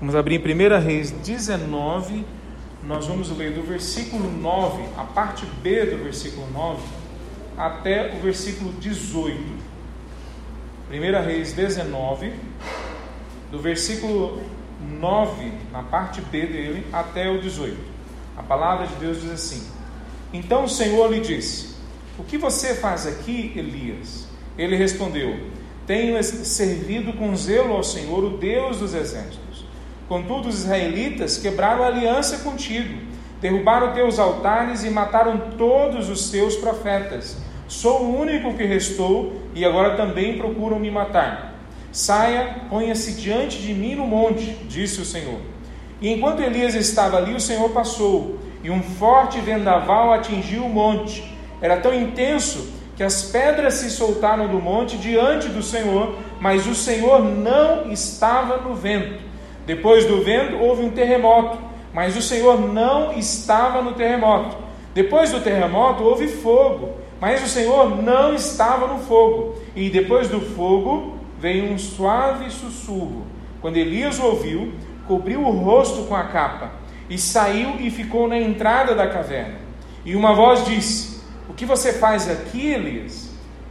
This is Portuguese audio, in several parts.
Vamos abrir em 1 Reis 19, nós vamos ler do versículo 9, a parte B do versículo 9, até o versículo 18. 1 Reis 19, do versículo 9, na parte B dele, até o 18. A palavra de Deus diz assim: Então o Senhor lhe disse: O que você faz aqui, Elias? Ele respondeu: Tenho servido com zelo ao Senhor, o Deus dos exércitos. Contudo, os israelitas quebraram a aliança contigo, derrubaram teus altares e mataram todos os teus profetas. Sou o único que restou e agora também procuram me matar. Saia, ponha-se diante de mim no monte, disse o Senhor. E enquanto Elias estava ali, o Senhor passou, e um forte vendaval atingiu o monte. Era tão intenso que as pedras se soltaram do monte diante do Senhor, mas o Senhor não estava no vento. Depois do vento houve um terremoto, mas o Senhor não estava no terremoto. Depois do terremoto houve fogo, mas o Senhor não estava no fogo. E depois do fogo veio um suave sussurro. Quando Elias ouviu, cobriu o rosto com a capa e saiu e ficou na entrada da caverna. E uma voz disse: o que você faz aqui, Elias?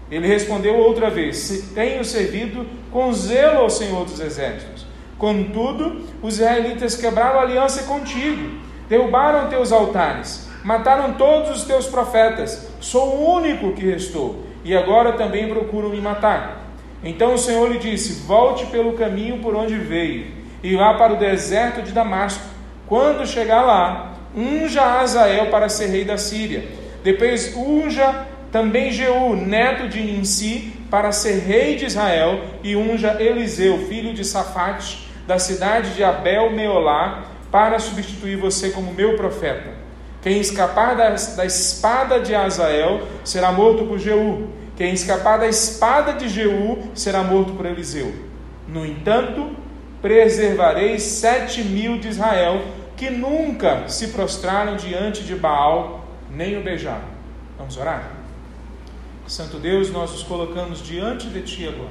Ele respondeu outra vez: Tenho servido com zelo ao Senhor dos Exércitos. Contudo, os israelitas quebraram aliança contigo, derrubaram teus altares, mataram todos os teus profetas. Sou o único que restou, e agora também procuram me matar. Então o Senhor lhe disse: Volte pelo caminho por onde veio, e vá para o deserto de Damasco. Quando chegar lá, unja Azael para ser rei da Síria depois unja também Jeú, neto de Ninsi, para ser rei de Israel, e unja Eliseu, filho de Safate, da cidade de Abel Meolá, para substituir você como meu profeta. Quem escapar da, da espada de Azael será morto por Jeú. Quem escapar da espada de Jeú será morto por Eliseu. No entanto, preservarei sete mil de Israel que nunca se prostraram diante de Baal nem o beijaram. Vamos orar? Santo Deus, nós nos colocamos diante de Ti agora.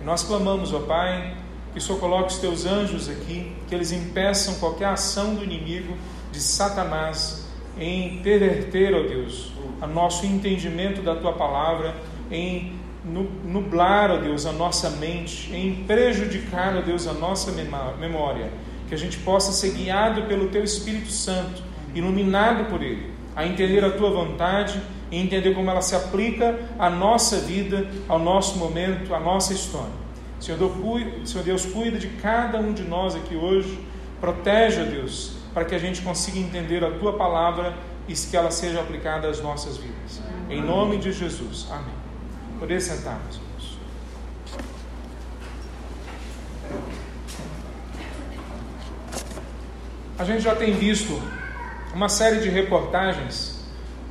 E nós clamamos, ó Pai, que o Senhor coloque os Teus anjos aqui, que eles impeçam qualquer ação do inimigo, de Satanás, em perverter, ó Deus, o nosso entendimento da Tua palavra, em nublar, ó Deus, a nossa mente, em prejudicar, ó Deus, a nossa memória. Que a gente possa ser guiado pelo Teu Espírito Santo, iluminado por Ele a entender a tua vontade e entender como ela se aplica à nossa vida, ao nosso momento, à nossa história. Senhor Deus, cuida de cada um de nós aqui hoje, proteja, Deus, para que a gente consiga entender a tua palavra e que ela seja aplicada às nossas vidas. Em nome de Jesus. Amém. Poder sentar, meus. A gente já tem visto uma série de reportagens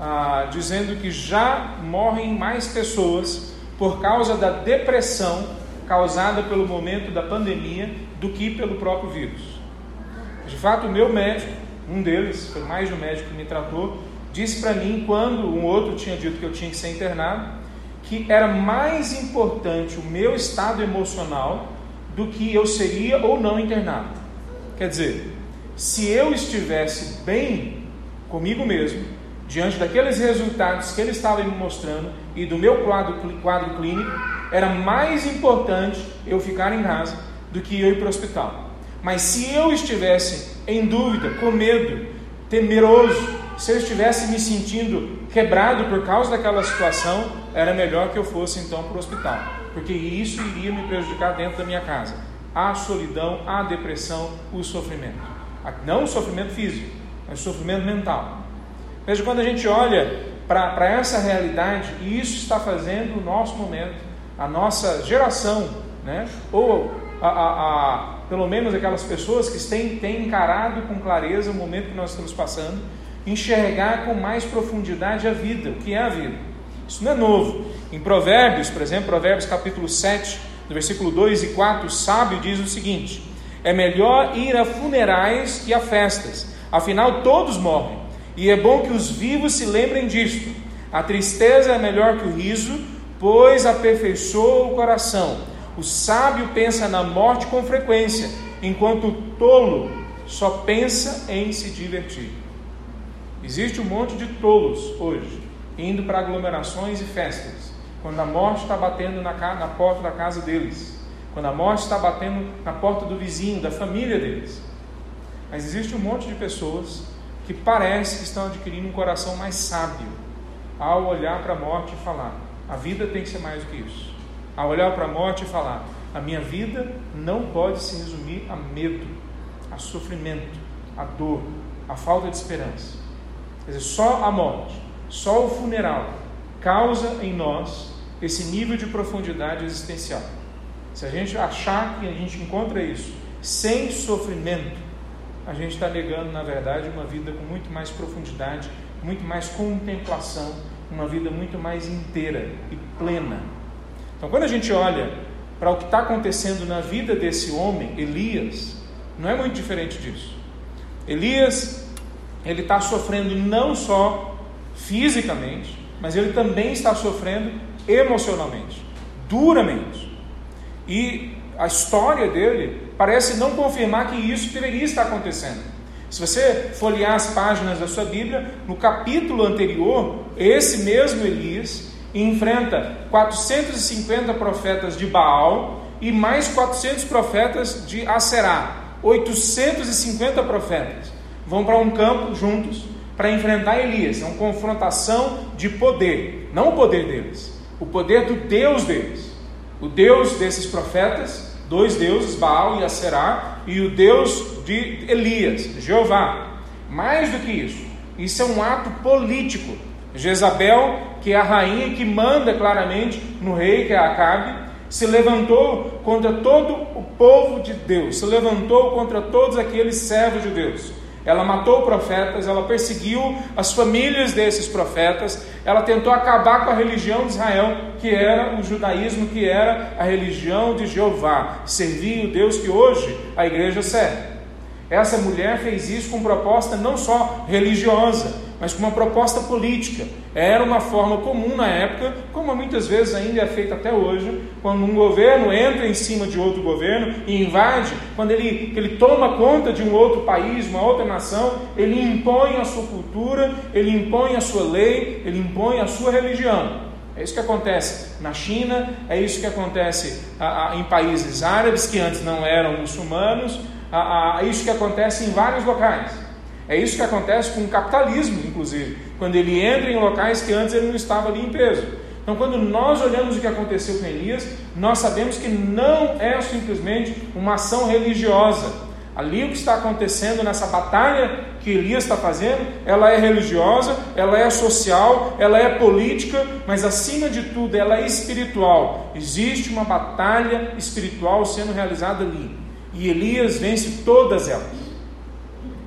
ah, dizendo que já morrem mais pessoas por causa da depressão causada pelo momento da pandemia do que pelo próprio vírus. De fato, o meu médico, um deles, foi mais de um médico que me tratou, disse para mim, quando um outro tinha dito que eu tinha que ser internado, que era mais importante o meu estado emocional do que eu seria ou não internado. Quer dizer, se eu estivesse bem comigo mesmo, diante daqueles resultados que ele estava me mostrando e do meu quadro, quadro clínico, era mais importante eu ficar em casa do que eu ir para o hospital. Mas se eu estivesse em dúvida, com medo, temeroso, se eu estivesse me sentindo quebrado por causa daquela situação, era melhor que eu fosse então para o hospital, porque isso iria me prejudicar dentro da minha casa. A solidão, a depressão, o sofrimento. Não o sofrimento físico, mas o sofrimento mental. Veja, quando a gente olha para essa realidade, e isso está fazendo o nosso momento, a nossa geração, né? ou a, a, a, pelo menos aquelas pessoas que têm, têm encarado com clareza o momento que nós estamos passando, enxergar com mais profundidade a vida, o que é a vida. Isso não é novo. Em Provérbios, por exemplo, Provérbios capítulo 7, no versículo 2 e 4, o sábio diz o seguinte: é melhor ir a funerais que a festas, afinal todos morrem, e é bom que os vivos se lembrem disto. A tristeza é melhor que o riso, pois aperfeiçoa o coração. O sábio pensa na morte com frequência, enquanto o tolo só pensa em se divertir. Existe um monte de tolos hoje, indo para aglomerações e festas, quando a morte está batendo na, na porta da casa deles, quando a morte está batendo na porta do vizinho, da família deles. Mas existe um monte de pessoas que parece que estão adquirindo um coração mais sábio ao olhar para a morte e falar: a vida tem que ser mais do que isso. Ao olhar para a morte e falar: a minha vida não pode se resumir a medo, a sofrimento, a dor, a falta de esperança. Quer dizer, só a morte, só o funeral causa em nós esse nível de profundidade existencial. Se a gente achar que a gente encontra isso sem sofrimento, a gente está negando, na verdade, uma vida com muito mais profundidade, muito mais contemplação, uma vida muito mais inteira e plena. Então, quando a gente olha para o que está acontecendo na vida desse homem, Elias, não é muito diferente disso. Elias, ele está sofrendo não só fisicamente, mas ele também está sofrendo emocionalmente, duramente. E a história dele parece não confirmar que isso deveria estar acontecendo. Se você folhear as páginas da sua Bíblia, no capítulo anterior, esse mesmo Elias enfrenta 450 profetas de Baal e mais 400 profetas de Aserá. 850 profetas vão para um campo juntos para enfrentar Elias. É uma confrontação de poder, não o poder deles, o poder do Deus deles. O Deus desses profetas, dois deuses, Baal e Aserá, e o Deus de Elias, Jeová. Mais do que isso, isso é um ato político. Jezabel, que é a rainha que manda claramente no rei, que é Acabe, se levantou contra todo o povo de Deus, se levantou contra todos aqueles servos de Deus. Ela matou profetas, ela perseguiu as famílias desses profetas, ela tentou acabar com a religião de Israel, que era o judaísmo, que era a religião de Jeová, servir o Deus que hoje a igreja serve. Essa mulher fez isso com proposta não só religiosa, mas com uma proposta política. Era uma forma comum na época, como muitas vezes ainda é feita até hoje, quando um governo entra em cima de outro governo e invade, quando ele, ele toma conta de um outro país, uma outra nação, ele impõe a sua cultura, ele impõe a sua lei, ele impõe a sua religião. É isso que acontece na China, é isso que acontece a, a, em países árabes que antes não eram muçulmanos, a, isso que acontece em vários locais. É isso que acontece com o capitalismo, inclusive, quando ele entra em locais que antes ele não estava ali em peso. Então, quando nós olhamos o que aconteceu com Elias, nós sabemos que não é simplesmente uma ação religiosa. Ali o que está acontecendo nessa batalha que Elias está fazendo, ela é religiosa, ela é social, ela é política, mas acima de tudo ela é espiritual. Existe uma batalha espiritual sendo realizada ali. E Elias vence todas elas.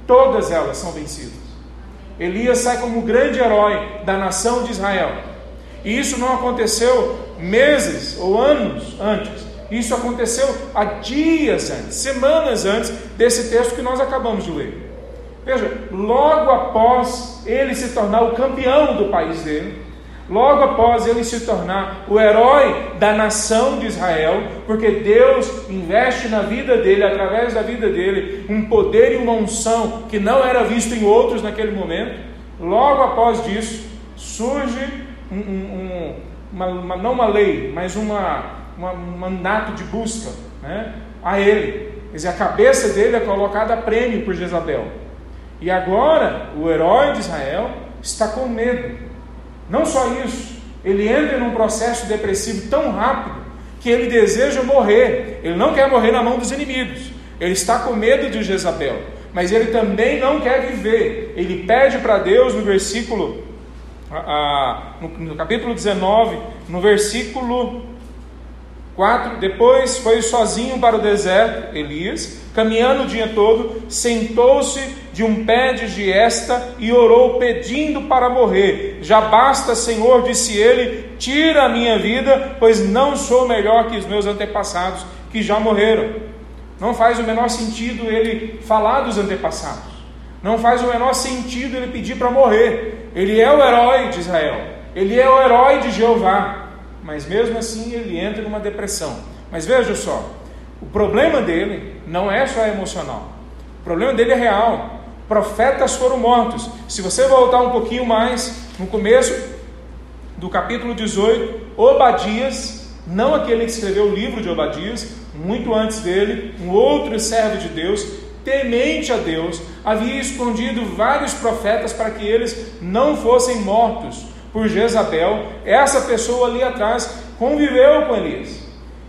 Todas elas são vencidas. Elias sai como o grande herói da nação de Israel. E isso não aconteceu meses ou anos antes. Isso aconteceu há dias antes, semanas antes desse texto que nós acabamos de ler. Veja, logo após ele se tornar o campeão do país dele, Logo após ele se tornar o herói da nação de Israel, porque Deus investe na vida dele, através da vida dele, um poder e uma unção que não era visto em outros naquele momento. Logo após disso, surge um, um, uma, uma, não uma lei, mas uma, um mandato de busca né, a ele. Quer dizer, a cabeça dele é colocada a prêmio por Jezabel. E agora, o herói de Israel está com medo não só isso, ele entra num processo depressivo tão rápido que ele deseja morrer. Ele não quer morrer na mão dos inimigos. Ele está com medo de Jezabel, mas ele também não quer viver. Ele pede para Deus no versículo, no, no capítulo 19, no versículo 4. Depois foi sozinho para o deserto, Elias, caminhando o dia todo, sentou-se de um pé de giesta e orou, pedindo para morrer. Já basta, Senhor, disse ele, tira a minha vida, pois não sou melhor que os meus antepassados que já morreram. Não faz o menor sentido ele falar dos antepassados. Não faz o menor sentido ele pedir para morrer. Ele é o herói de Israel. Ele é o herói de Jeová mas mesmo assim ele entra numa depressão. Mas veja só, o problema dele não é só emocional. O problema dele é real. Profetas foram mortos. Se você voltar um pouquinho mais, no começo do capítulo 18, Obadias, não aquele que escreveu o livro de Obadias, muito antes dele, um outro servo de Deus, temente a Deus, havia escondido vários profetas para que eles não fossem mortos por Jezabel. Essa pessoa ali atrás conviveu com Elias.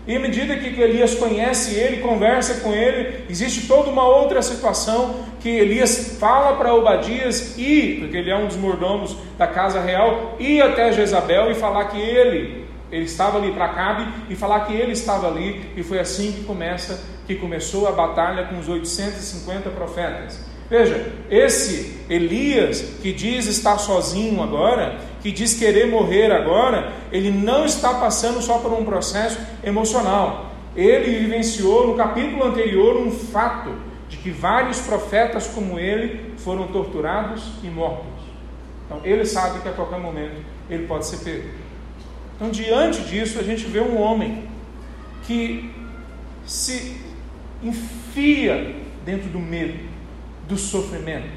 E à medida que Elias conhece ele, conversa com ele, existe toda uma outra situação que Elias fala para Obadias ir, porque ele é um dos mordomos da casa real, ir até Jezabel e falar que ele, ele estava ali para Cabe e falar que ele estava ali, e foi assim que começa, que começou a batalha com os 850 profetas. Veja, esse Elias que diz estar sozinho agora, que diz querer morrer agora, ele não está passando só por um processo emocional. Ele vivenciou no capítulo anterior um fato de que vários profetas como ele foram torturados e mortos. Então ele sabe que a qualquer momento ele pode ser pego. Então, diante disso, a gente vê um homem que se enfia dentro do medo do sofrimento.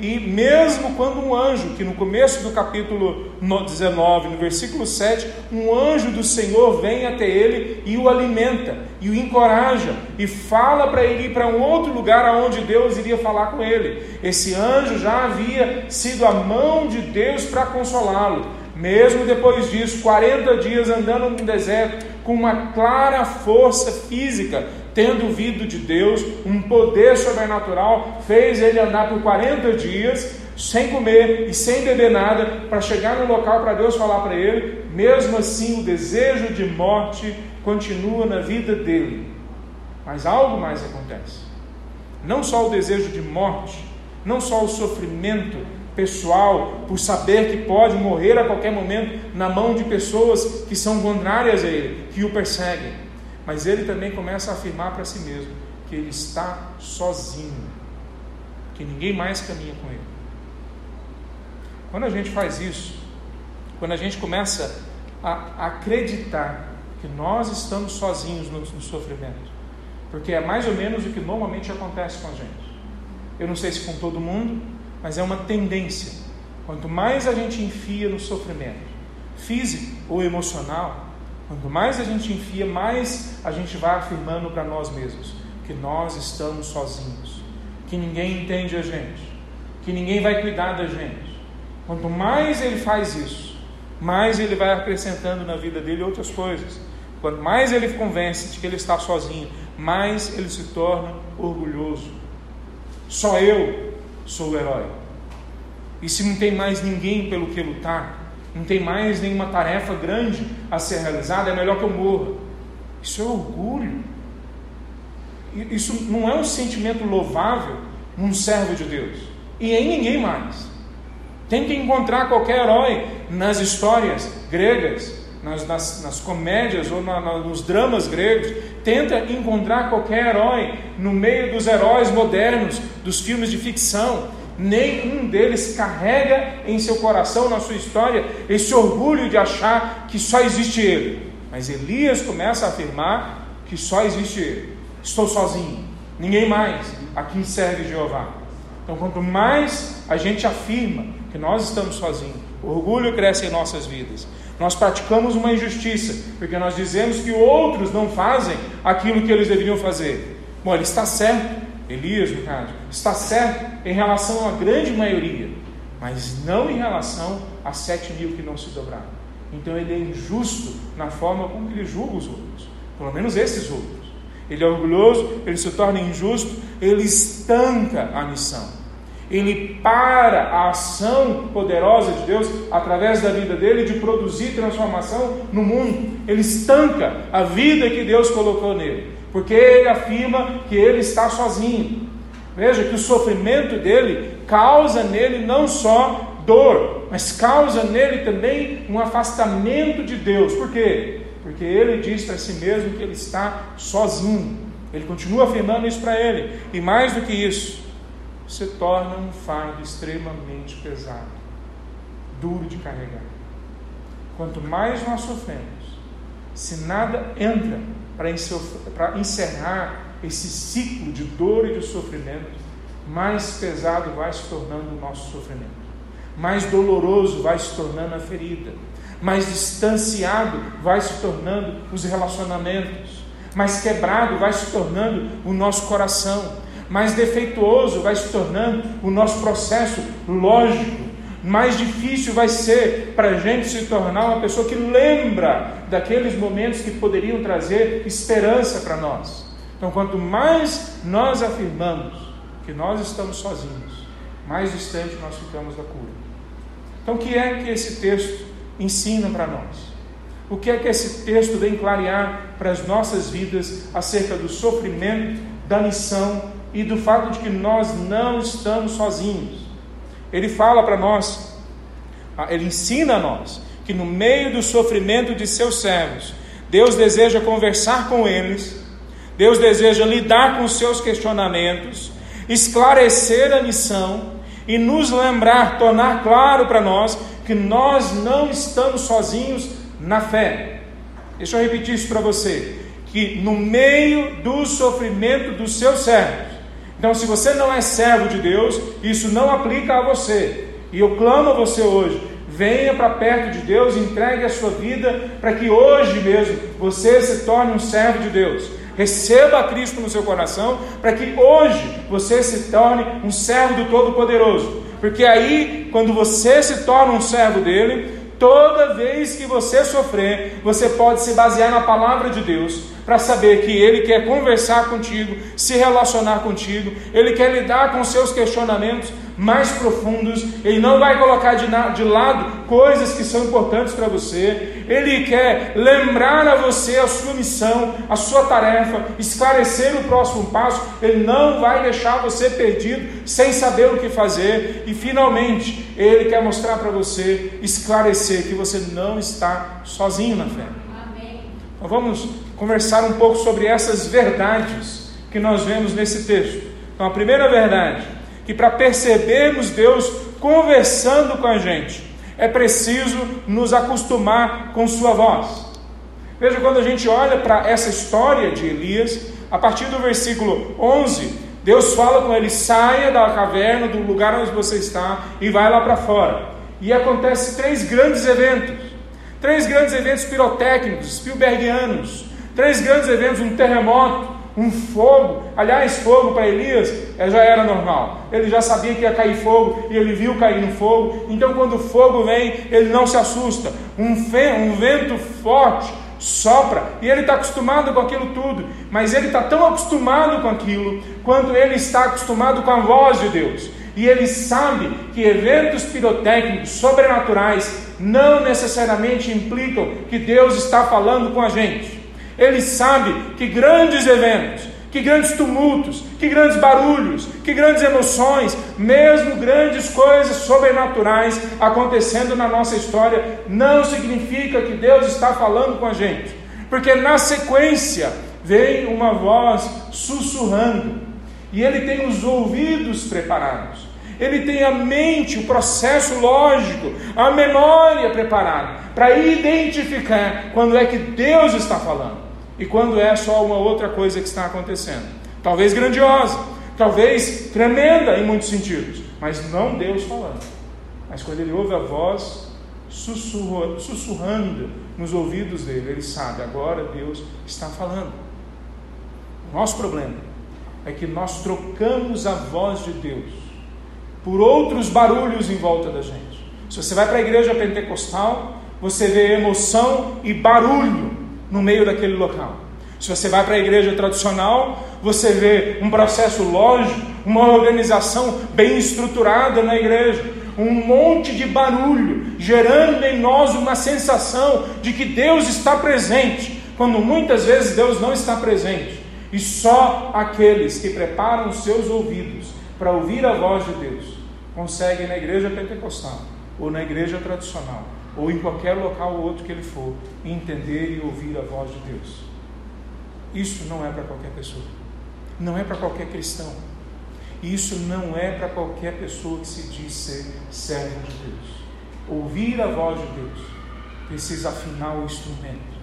E mesmo quando um anjo, que no começo do capítulo 19, no versículo 7, um anjo do Senhor vem até ele e o alimenta, e o encoraja, e fala para ele ir para um outro lugar aonde Deus iria falar com ele. Esse anjo já havia sido a mão de Deus para consolá-lo. Mesmo depois disso, 40 dias andando no deserto, com uma clara força física, tendo vindo de Deus, um poder sobrenatural, fez ele andar por 40 dias sem comer e sem beber nada, para chegar no local para Deus falar para ele. Mesmo assim, o desejo de morte continua na vida dele. Mas algo mais acontece. Não só o desejo de morte, não só o sofrimento pessoal por saber que pode morrer a qualquer momento na mão de pessoas que são contrárias a ele, que o perseguem mas ele também começa a afirmar para si mesmo que ele está sozinho, que ninguém mais caminha com ele. Quando a gente faz isso, quando a gente começa a acreditar que nós estamos sozinhos no, no sofrimento, porque é mais ou menos o que normalmente acontece com a gente. Eu não sei se com todo mundo, mas é uma tendência. Quanto mais a gente enfia no sofrimento, físico ou emocional, Quanto mais a gente enfia, mais a gente vai afirmando para nós mesmos que nós estamos sozinhos, que ninguém entende a gente, que ninguém vai cuidar da gente. Quanto mais ele faz isso, mais ele vai acrescentando na vida dele outras coisas. Quanto mais ele convence de que ele está sozinho, mais ele se torna orgulhoso. Só eu sou o herói. E se não tem mais ninguém pelo que lutar, não tem mais nenhuma tarefa grande a ser realizada, é melhor que eu morra. Isso é orgulho. Isso não é um sentimento louvável num servo de Deus e em ninguém mais. Tem que encontrar qualquer herói nas histórias gregas, nas, nas, nas comédias ou na, na, nos dramas gregos. Tenta encontrar qualquer herói no meio dos heróis modernos, dos filmes de ficção nenhum deles carrega em seu coração, na sua história, esse orgulho de achar que só existe ele. Mas Elias começa a afirmar que só existe ele. Estou sozinho, ninguém mais. Aqui serve Jeová. Então, quanto mais a gente afirma que nós estamos sozinhos, o orgulho cresce em nossas vidas. Nós praticamos uma injustiça, porque nós dizemos que outros não fazem aquilo que eles deveriam fazer. Bom, ele está certo, Elias, no caso, está certo em relação à grande maioria, mas não em relação a sete mil que não se dobraram. Então ele é injusto na forma como ele julga os outros, pelo menos esses outros. Ele é orgulhoso, ele se torna injusto, ele estanca a missão. Ele para a ação poderosa de Deus através da vida dele de produzir transformação no mundo. Ele estanca a vida que Deus colocou nele porque ele afirma que ele está sozinho. Veja que o sofrimento dele causa nele não só dor, mas causa nele também um afastamento de Deus. Por quê? Porque ele diz para si mesmo que ele está sozinho. Ele continua afirmando isso para ele. E mais do que isso, se torna um fardo extremamente pesado, duro de carregar. Quanto mais nós sofremos, se nada entra para encerrar esse ciclo de dor e de sofrimento, mais pesado vai se tornando o nosso sofrimento, mais doloroso vai se tornando a ferida, mais distanciado vai se tornando os relacionamentos, mais quebrado vai se tornando o nosso coração, mais defeituoso vai se tornando o nosso processo lógico, mais difícil vai ser para a gente se tornar uma pessoa que lembra daqueles momentos que poderiam trazer esperança para nós. Então, quanto mais nós afirmamos que nós estamos sozinhos, mais distante nós ficamos da cura. Então, o que é que esse texto ensina para nós? O que é que esse texto vem clarear para as nossas vidas acerca do sofrimento, da missão e do fato de que nós não estamos sozinhos? Ele fala para nós, ah, ele ensina a nós, que no meio do sofrimento de seus servos, Deus deseja conversar com eles, Deus deseja lidar com seus questionamentos, esclarecer a missão e nos lembrar, tornar claro para nós que nós não estamos sozinhos na fé. Deixa eu repetir isso para você: que no meio do sofrimento dos seus servos, então, se você não é servo de Deus, isso não aplica a você. E eu clamo a você hoje: venha para perto de Deus, entregue a sua vida para que hoje mesmo você se torne um servo de Deus. Receba a Cristo no seu coração para que hoje você se torne um servo do Todo-Poderoso. Porque aí, quando você se torna um servo dele, toda vez que você sofrer, você pode se basear na palavra de Deus para saber que Ele quer conversar contigo, se relacionar contigo, Ele quer lidar com seus questionamentos mais profundos, Ele não vai colocar de, de lado coisas que são importantes para você, Ele quer lembrar a você a sua missão, a sua tarefa, esclarecer o próximo passo, Ele não vai deixar você perdido, sem saber o que fazer, e finalmente Ele quer mostrar para você, esclarecer que você não está sozinho na fé. Então vamos conversar um pouco sobre essas verdades que nós vemos nesse texto. Então, a primeira verdade, que para percebermos Deus conversando com a gente, é preciso nos acostumar com Sua voz. Veja, quando a gente olha para essa história de Elias, a partir do versículo 11, Deus fala com ele: saia da caverna, do lugar onde você está, e vai lá para fora. E acontece três grandes eventos, três grandes eventos pirotécnicos, Spielbergianos, Três grandes eventos: um terremoto, um fogo. Aliás, fogo para Elias é, já era normal. Ele já sabia que ia cair fogo e ele viu cair no fogo. Então, quando o fogo vem, ele não se assusta. Um, um vento forte sopra e ele está acostumado com aquilo tudo, mas ele está tão acostumado com aquilo quanto ele está acostumado com a voz de Deus. E ele sabe que eventos pirotécnicos sobrenaturais não necessariamente implicam que Deus está falando com a gente. Ele sabe que grandes eventos, que grandes tumultos, que grandes barulhos, que grandes emoções, mesmo grandes coisas sobrenaturais acontecendo na nossa história, não significa que Deus está falando com a gente, porque na sequência vem uma voz sussurrando, e ele tem os ouvidos preparados, ele tem a mente, o processo lógico, a memória preparada para identificar quando é que Deus está falando e quando é só uma outra coisa que está acontecendo. Talvez grandiosa, talvez tremenda em muitos sentidos, mas não Deus falando. Mas quando ele ouve a voz sussurrando, sussurrando nos ouvidos dele, ele sabe, agora Deus está falando. O nosso problema é que nós trocamos a voz de Deus por outros barulhos em volta da gente. Se você vai para a igreja pentecostal, você vê emoção e barulho no meio daquele local. Se você vai para a igreja tradicional, você vê um processo lógico, uma organização bem estruturada na igreja, um monte de barulho, gerando em nós uma sensação de que Deus está presente, quando muitas vezes Deus não está presente. E só aqueles que preparam os seus ouvidos para ouvir a voz de Deus conseguem na igreja pentecostal ou na igreja tradicional ou em qualquer local ou outro que ele for, entender e ouvir a voz de Deus. Isso não é para qualquer pessoa, não é para qualquer cristão, isso não é para qualquer pessoa que se diz ser servo de Deus. Ouvir a voz de Deus precisa afinar o instrumento,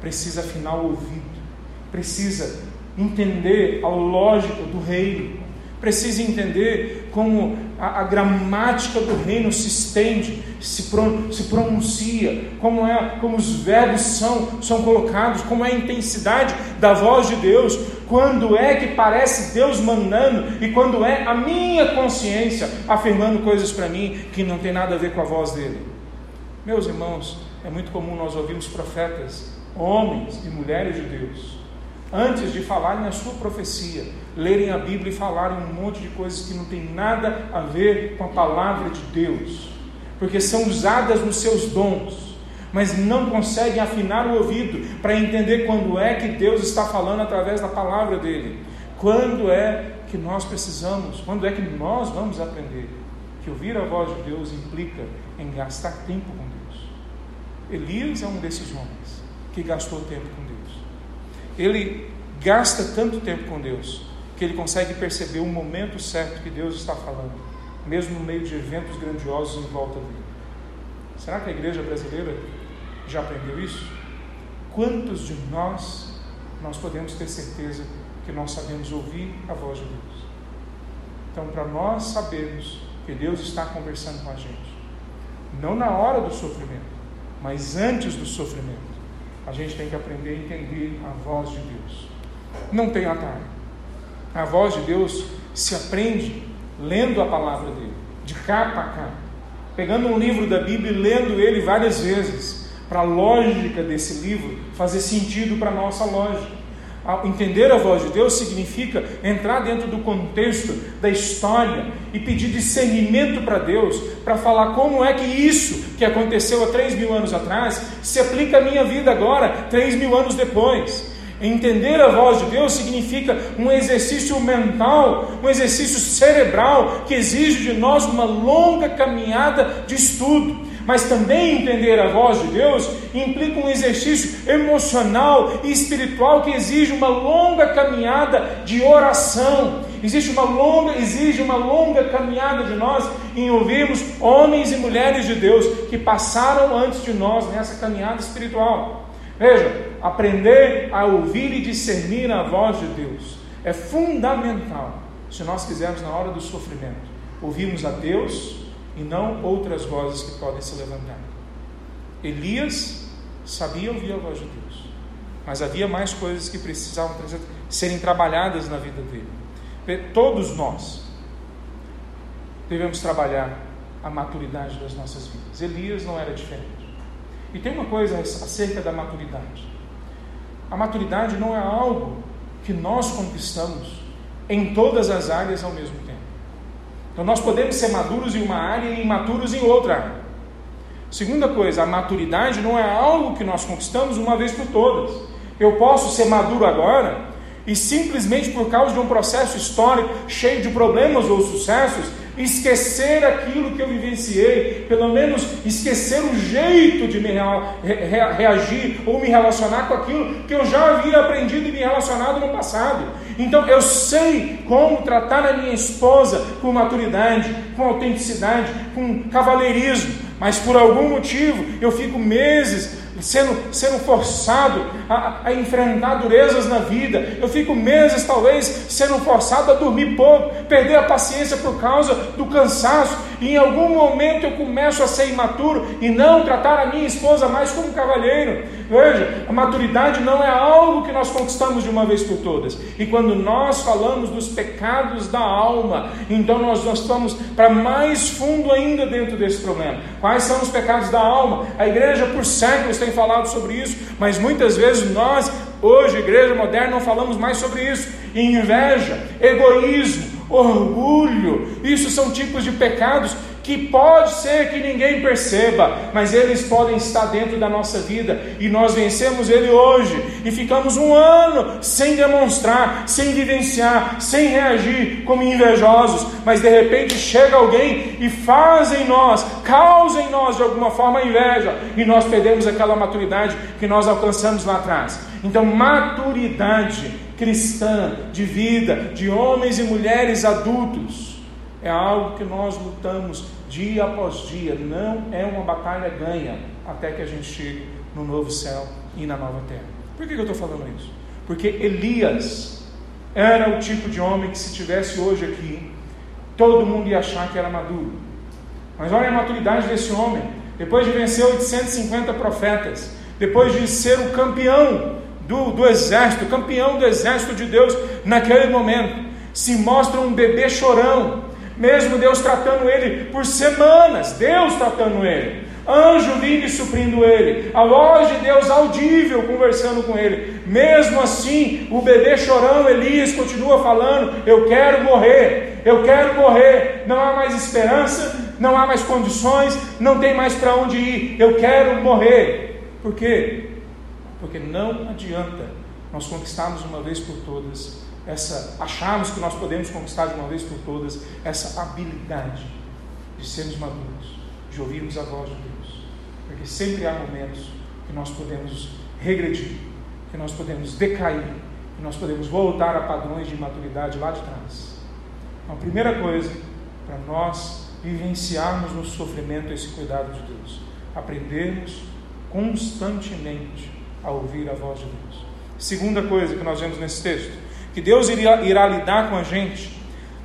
precisa afinar o ouvido, precisa entender a lógica do reino, precisa entender como a, a, gramática do reino se estende, se, se pronuncia, como, é, como os verbos são, são colocados, como é a intensidade da voz de Deus, quando é que parece Deus mandando e quando é a minha consciência afirmando coisas para mim que não tem nada a ver com a voz dele. Meus irmãos, é muito comum nós ouvirmos profetas, homens e mulheres de Deus, antes de falarem a sua profecia, lerem a Bíblia e falarem um monte de coisas que não tem nada a ver com a palavra de Deus, porque são usadas nos seus dons, mas não conseguem afinar o ouvido para entender quando é que Deus está falando através da palavra dele. Quando é que nós precisamos, quando é que nós vamos aprender que ouvir a voz de Deus implica em gastar tempo com Deus. Elias é um desses homens que gastou tempo com. Ele gasta tanto tempo com Deus que ele consegue perceber o momento certo que Deus está falando, mesmo no meio de eventos grandiosos em volta dele. Será que a igreja brasileira já aprendeu isso? Quantos de nós nós podemos ter certeza que nós sabemos ouvir a voz de Deus? Então, para nós sabermos que Deus está conversando com a gente, não na hora do sofrimento, mas antes do sofrimento, a gente tem que aprender a entender a voz de Deus. Não tem atalho. A voz de Deus se aprende lendo a palavra dele, de capa a capa, pegando um livro da Bíblia e lendo ele várias vezes, para a lógica desse livro fazer sentido para a nossa lógica. Entender a voz de Deus significa entrar dentro do contexto da história e pedir discernimento para Deus, para falar como é que isso que aconteceu há três mil anos atrás se aplica à minha vida agora, três mil anos depois. Entender a voz de Deus significa um exercício mental, um exercício cerebral que exige de nós uma longa caminhada de estudo. Mas também entender a voz de Deus implica um exercício emocional e espiritual que exige uma longa caminhada de oração. Existe uma longa, exige uma longa caminhada de nós em ouvirmos homens e mulheres de Deus que passaram antes de nós nessa caminhada espiritual. Veja, aprender a ouvir e discernir a voz de Deus é fundamental se nós quisermos, na hora do sofrimento, ouvirmos a Deus e não outras vozes que podem se levantar. Elias sabia ouvir a voz de Deus, mas havia mais coisas que precisavam serem trabalhadas na vida dele. Todos nós devemos trabalhar a maturidade das nossas vidas. Elias não era diferente. E tem uma coisa acerca da maturidade. A maturidade não é algo que nós conquistamos em todas as áreas ao mesmo tempo. Então nós podemos ser maduros em uma área e imaturos em outra área. Segunda coisa, a maturidade não é algo que nós conquistamos uma vez por todas. Eu posso ser maduro agora e simplesmente por causa de um processo histórico cheio de problemas ou sucessos, esquecer aquilo que eu vivenciei, pelo menos esquecer o jeito de me reagir ou me relacionar com aquilo que eu já havia aprendido e me relacionado no passado. Então eu sei como tratar a minha esposa com maturidade, com autenticidade, com cavalheirismo, mas por algum motivo eu fico meses sendo, sendo forçado a, a, enfrentar durezas na vida. Eu fico meses, talvez, sendo forçado a dormir pouco, perder a paciência por causa do cansaço. E em algum momento eu começo a ser imaturo e não tratar a minha esposa mais como cavalheiro. Veja, a maturidade não é algo que nós conquistamos de uma vez por todas. E quando nós falamos dos pecados da alma, então nós, nós estamos para mais fundo ainda dentro desse problema. Quais são os pecados da alma? A igreja por séculos tem falado sobre isso, mas muitas vezes nós, hoje, igreja moderna, não falamos mais sobre isso. Inveja, egoísmo, orgulho, isso são tipos de pecados que pode ser que ninguém perceba, mas eles podem estar dentro da nossa vida e nós vencemos ele hoje e ficamos um ano sem demonstrar, sem vivenciar, sem reagir como invejosos, mas de repente chega alguém e faz em nós, causa em nós de alguma forma inveja e nós perdemos aquela maturidade que nós alcançamos lá atrás. Então, maturidade cristã de vida de homens e mulheres adultos é algo que nós lutamos dia após dia, não é uma batalha ganha até que a gente chegue no novo céu e na nova terra. Por que eu estou falando isso? Porque Elias era o tipo de homem que, se tivesse hoje aqui, todo mundo ia achar que era maduro. Mas olha a maturidade desse homem. Depois de vencer 850 profetas, depois de ser o campeão do, do exército, campeão do exército de Deus naquele momento, se mostra um bebê chorão, mesmo Deus tratando ele por semanas, Deus tratando ele, anjo vindo e suprindo ele, a voz de Deus audível conversando com ele. Mesmo assim, o bebê chorão Elias continua falando: Eu quero morrer, eu quero morrer. Não há mais esperança, não há mais condições, não tem mais para onde ir. Eu quero morrer. Por quê? Porque não adianta nós conquistarmos uma vez por todas essa, acharmos que nós podemos conquistar de uma vez por todas essa habilidade de sermos maduros, de ouvirmos a voz de Deus. Porque sempre há momentos que nós podemos regredir, que nós podemos decair, que nós podemos voltar a padrões de maturidade lá de trás. Então, a primeira coisa, para nós vivenciarmos no sofrimento esse cuidado de Deus, aprendermos constantemente a ouvir a voz de Deus. Segunda coisa que nós vemos nesse texto, que Deus irá, irá lidar com a gente,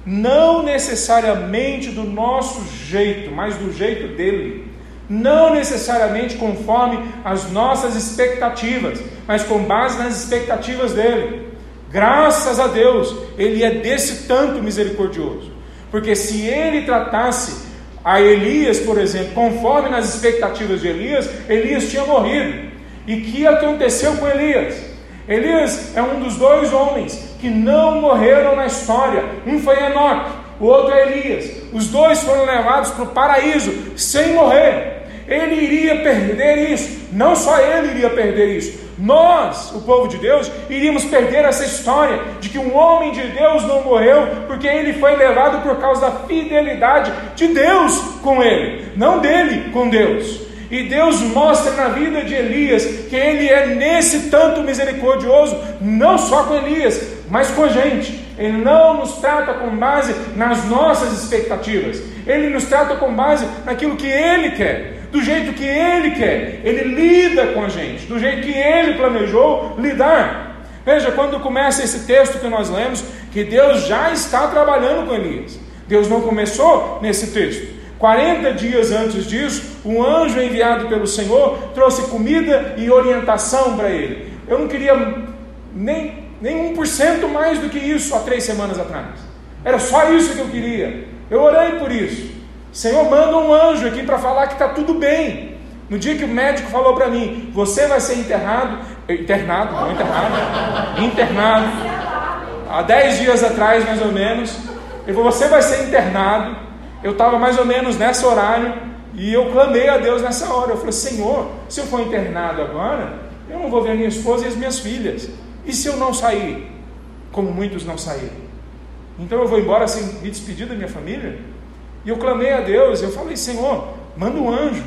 não necessariamente do nosso jeito, mas do jeito dele. Não necessariamente conforme as nossas expectativas, mas com base nas expectativas dele. Graças a Deus, ele é desse tanto misericordioso. Porque se ele tratasse a Elias, por exemplo, conforme nas expectativas de Elias, Elias tinha morrido. E que aconteceu com Elias? Elias é um dos dois homens que não morreram na história. Um foi Enoque, o outro é Elias. Os dois foram levados para o paraíso sem morrer. Ele iria perder isso. Não só ele iria perder isso. Nós, o povo de Deus, iríamos perder essa história de que um homem de Deus não morreu porque ele foi levado por causa da fidelidade de Deus com ele, não dele com Deus. E Deus mostra na vida de Elias que ele é nesse tanto misericordioso, não só com Elias, mas com a gente. Ele não nos trata com base nas nossas expectativas, ele nos trata com base naquilo que ele quer do jeito que Ele quer, Ele lida com a gente, do jeito que Ele planejou lidar. Veja, quando começa esse texto que nós lemos, que Deus já está trabalhando com Elias. Deus não começou nesse texto. 40 dias antes disso, um anjo enviado pelo Senhor trouxe comida e orientação para ele. Eu não queria nem, nem 1% mais do que isso há três semanas atrás. Era só isso que eu queria. Eu orei por isso. Senhor, manda um anjo aqui para falar que está tudo bem. No dia que o médico falou para mim, você vai ser enterrado, internado, não internado, internado, há dez dias atrás mais ou menos, ele falou, você vai ser internado. Eu estava mais ou menos nesse horário e eu clamei a Deus nessa hora. Eu falei, Senhor, se eu for internado agora, eu não vou ver minha esposa e as minhas filhas. E se eu não sair, como muitos não saíram? Então eu vou embora sem me despedir da minha família? E eu clamei a Deus, eu falei, Senhor, manda um anjo.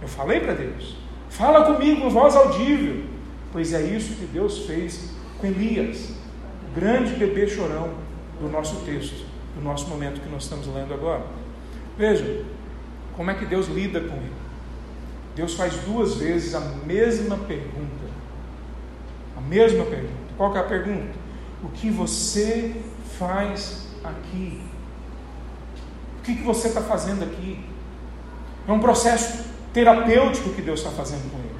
Eu falei para Deus, fala comigo, voz audível. Pois é isso que Deus fez com Elias, o grande bebê chorão do nosso texto, do nosso momento que nós estamos lendo agora. Veja, como é que Deus lida com ele. Deus faz duas vezes a mesma pergunta. A mesma pergunta. Qual é a pergunta? O que você faz aqui? O que, que você está fazendo aqui? É um processo terapêutico que Deus está fazendo com ele.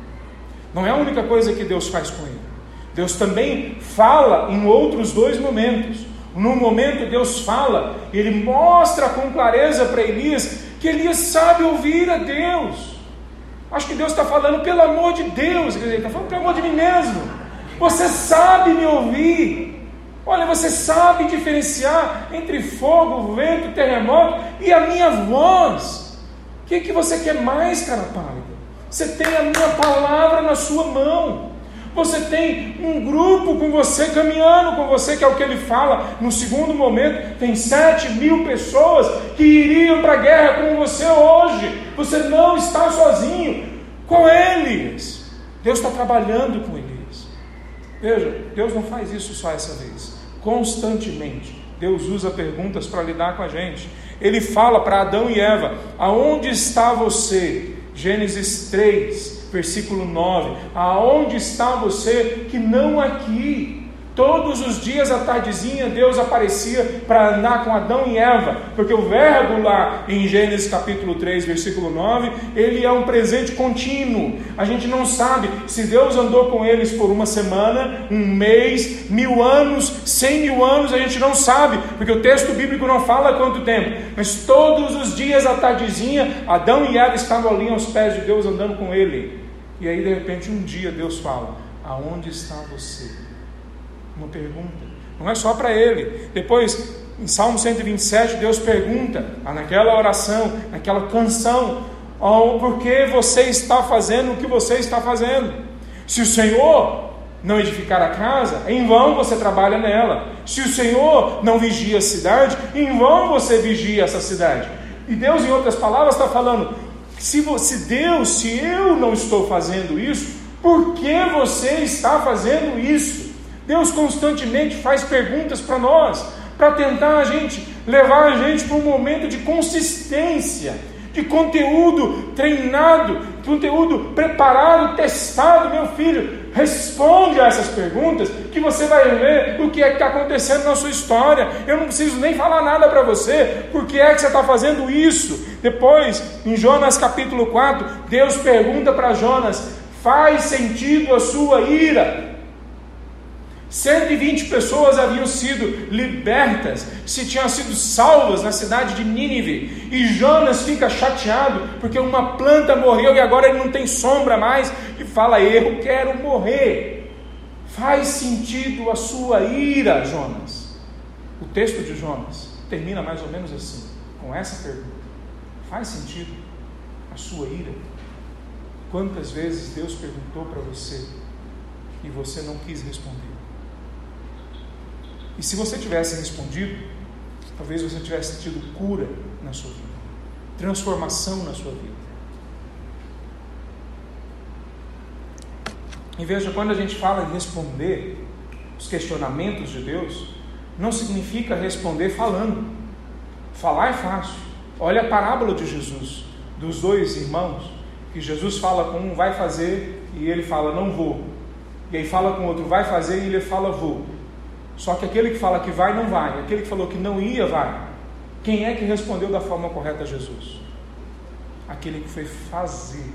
Não é a única coisa que Deus faz com ele. Deus também fala em outros dois momentos. No momento Deus fala, ele mostra com clareza para Elias que Elias sabe ouvir a Deus. Acho que Deus está falando pelo amor de Deus, ele está falando pelo amor de mim mesmo. Você sabe me ouvir. Olha, você sabe diferenciar entre fogo, vento, terremoto e a minha voz. O que, que você quer mais, cara pálida? Você tem a minha palavra na sua mão. Você tem um grupo com você, caminhando com você, que é o que ele fala no segundo momento. Tem sete mil pessoas que iriam para a guerra com você hoje. Você não está sozinho com eles. Deus está trabalhando com eles. Veja, Deus não faz isso só essa vez constantemente. Deus usa perguntas para lidar com a gente. Ele fala para Adão e Eva: Aonde está você? Gênesis 3, versículo 9: Aonde está você que não aqui? Todos os dias à tardezinha Deus aparecia para andar com Adão e Eva, porque o verbo lá em Gênesis capítulo 3, versículo 9, ele é um presente contínuo. A gente não sabe se Deus andou com eles por uma semana, um mês, mil anos, cem mil anos, a gente não sabe, porque o texto bíblico não fala quanto tempo, mas todos os dias à tardezinha Adão e Eva estavam ali aos pés de Deus andando com ele. E aí de repente um dia Deus fala: Aonde está você? Uma pergunta. Não é só para ele. Depois, em Salmo 127, Deus pergunta, ah, naquela oração, naquela canção, oh, por que você está fazendo o que você está fazendo? Se o Senhor não edificar a casa, em vão você trabalha nela. Se o Senhor não vigia a cidade, em vão você vigia essa cidade. E Deus, em outras palavras, está falando: se, você, Deus, se eu não estou fazendo isso, por que você está fazendo isso? Deus constantemente faz perguntas para nós, para tentar a gente, levar a gente para um momento de consistência, de conteúdo treinado, conteúdo preparado, testado, meu filho. Responde a essas perguntas que você vai ver o que é que está acontecendo na sua história. Eu não preciso nem falar nada para você, porque é que você está fazendo isso. Depois, em Jonas capítulo 4, Deus pergunta para Jonas: faz sentido a sua ira? 120 pessoas haviam sido libertas, se tinham sido salvas na cidade de Nínive. E Jonas fica chateado porque uma planta morreu e agora ele não tem sombra mais e fala: Eu quero morrer. Faz sentido a sua ira, Jonas? O texto de Jonas termina mais ou menos assim, com essa pergunta: Faz sentido a sua ira? Quantas vezes Deus perguntou para você e você não quis responder? E se você tivesse respondido, talvez você tivesse tido cura na sua vida, transformação na sua vida. E veja, quando a gente fala em responder os questionamentos de Deus, não significa responder falando. Falar é fácil. Olha a parábola de Jesus, dos dois irmãos, que Jesus fala com um, vai fazer, e ele fala, não vou. E aí fala com outro, vai fazer, e ele fala, vou. Só que aquele que fala que vai, não vai. Aquele que falou que não ia, vai. Quem é que respondeu da forma correta a Jesus? Aquele que foi fazer.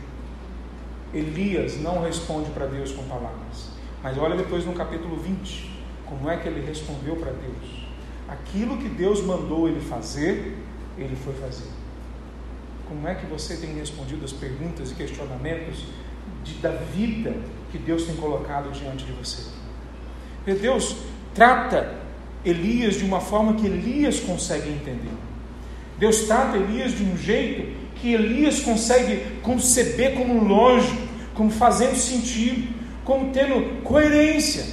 Elias não responde para Deus com palavras. Mas olha depois no capítulo 20, como é que ele respondeu para Deus. Aquilo que Deus mandou ele fazer, ele foi fazer. Como é que você tem respondido as perguntas e questionamentos de, da vida que Deus tem colocado diante de você? E Deus trata Elias de uma forma que Elias consegue entender. Deus trata Elias de um jeito que Elias consegue conceber como lógico, como fazendo sentido, como tendo coerência.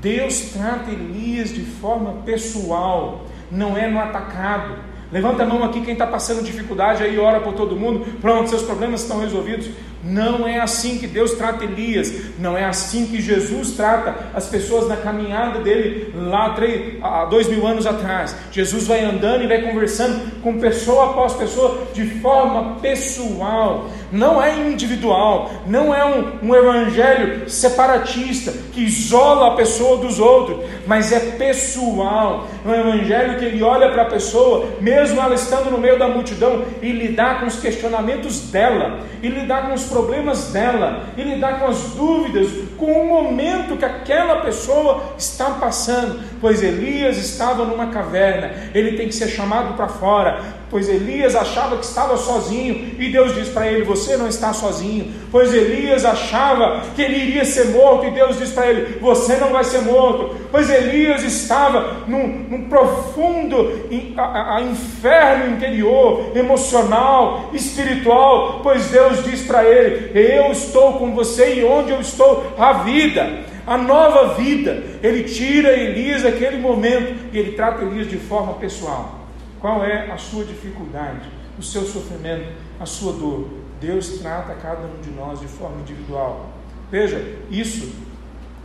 Deus trata Elias de forma pessoal, não é no atacado. Levanta a mão aqui quem está passando dificuldade aí, ora por todo mundo. Pronto, seus problemas estão resolvidos. Não é assim que Deus trata Elias, não é assim que Jesus trata as pessoas na caminhada dele lá há dois mil anos atrás. Jesus vai andando e vai conversando com pessoa após pessoa de forma pessoal, não é individual, não é um, um evangelho separatista que isola a pessoa dos outros, mas é pessoal, é um evangelho que ele olha para a pessoa, mesmo ela estando no meio da multidão, e lidar com os questionamentos dela, e lidar com os problemas dela e lidar com as dúvidas, com o momento que aquela pessoa está passando. Pois Elias estava numa caverna, ele tem que ser chamado para fora, pois Elias achava que estava sozinho, e Deus diz para ele: Você não está sozinho. Pois Elias achava que ele iria ser morto, e Deus diz para ele: Você não vai ser morto. Pois Elias estava num, num profundo a, a inferno interior, emocional, espiritual, pois Deus diz para ele: Eu estou com você, e onde eu estou, a vida a nova vida. Ele tira Elias daquele momento e ele trata Elias de forma pessoal. Qual é a sua dificuldade, o seu sofrimento, a sua dor? Deus trata cada um de nós de forma individual. Veja, isso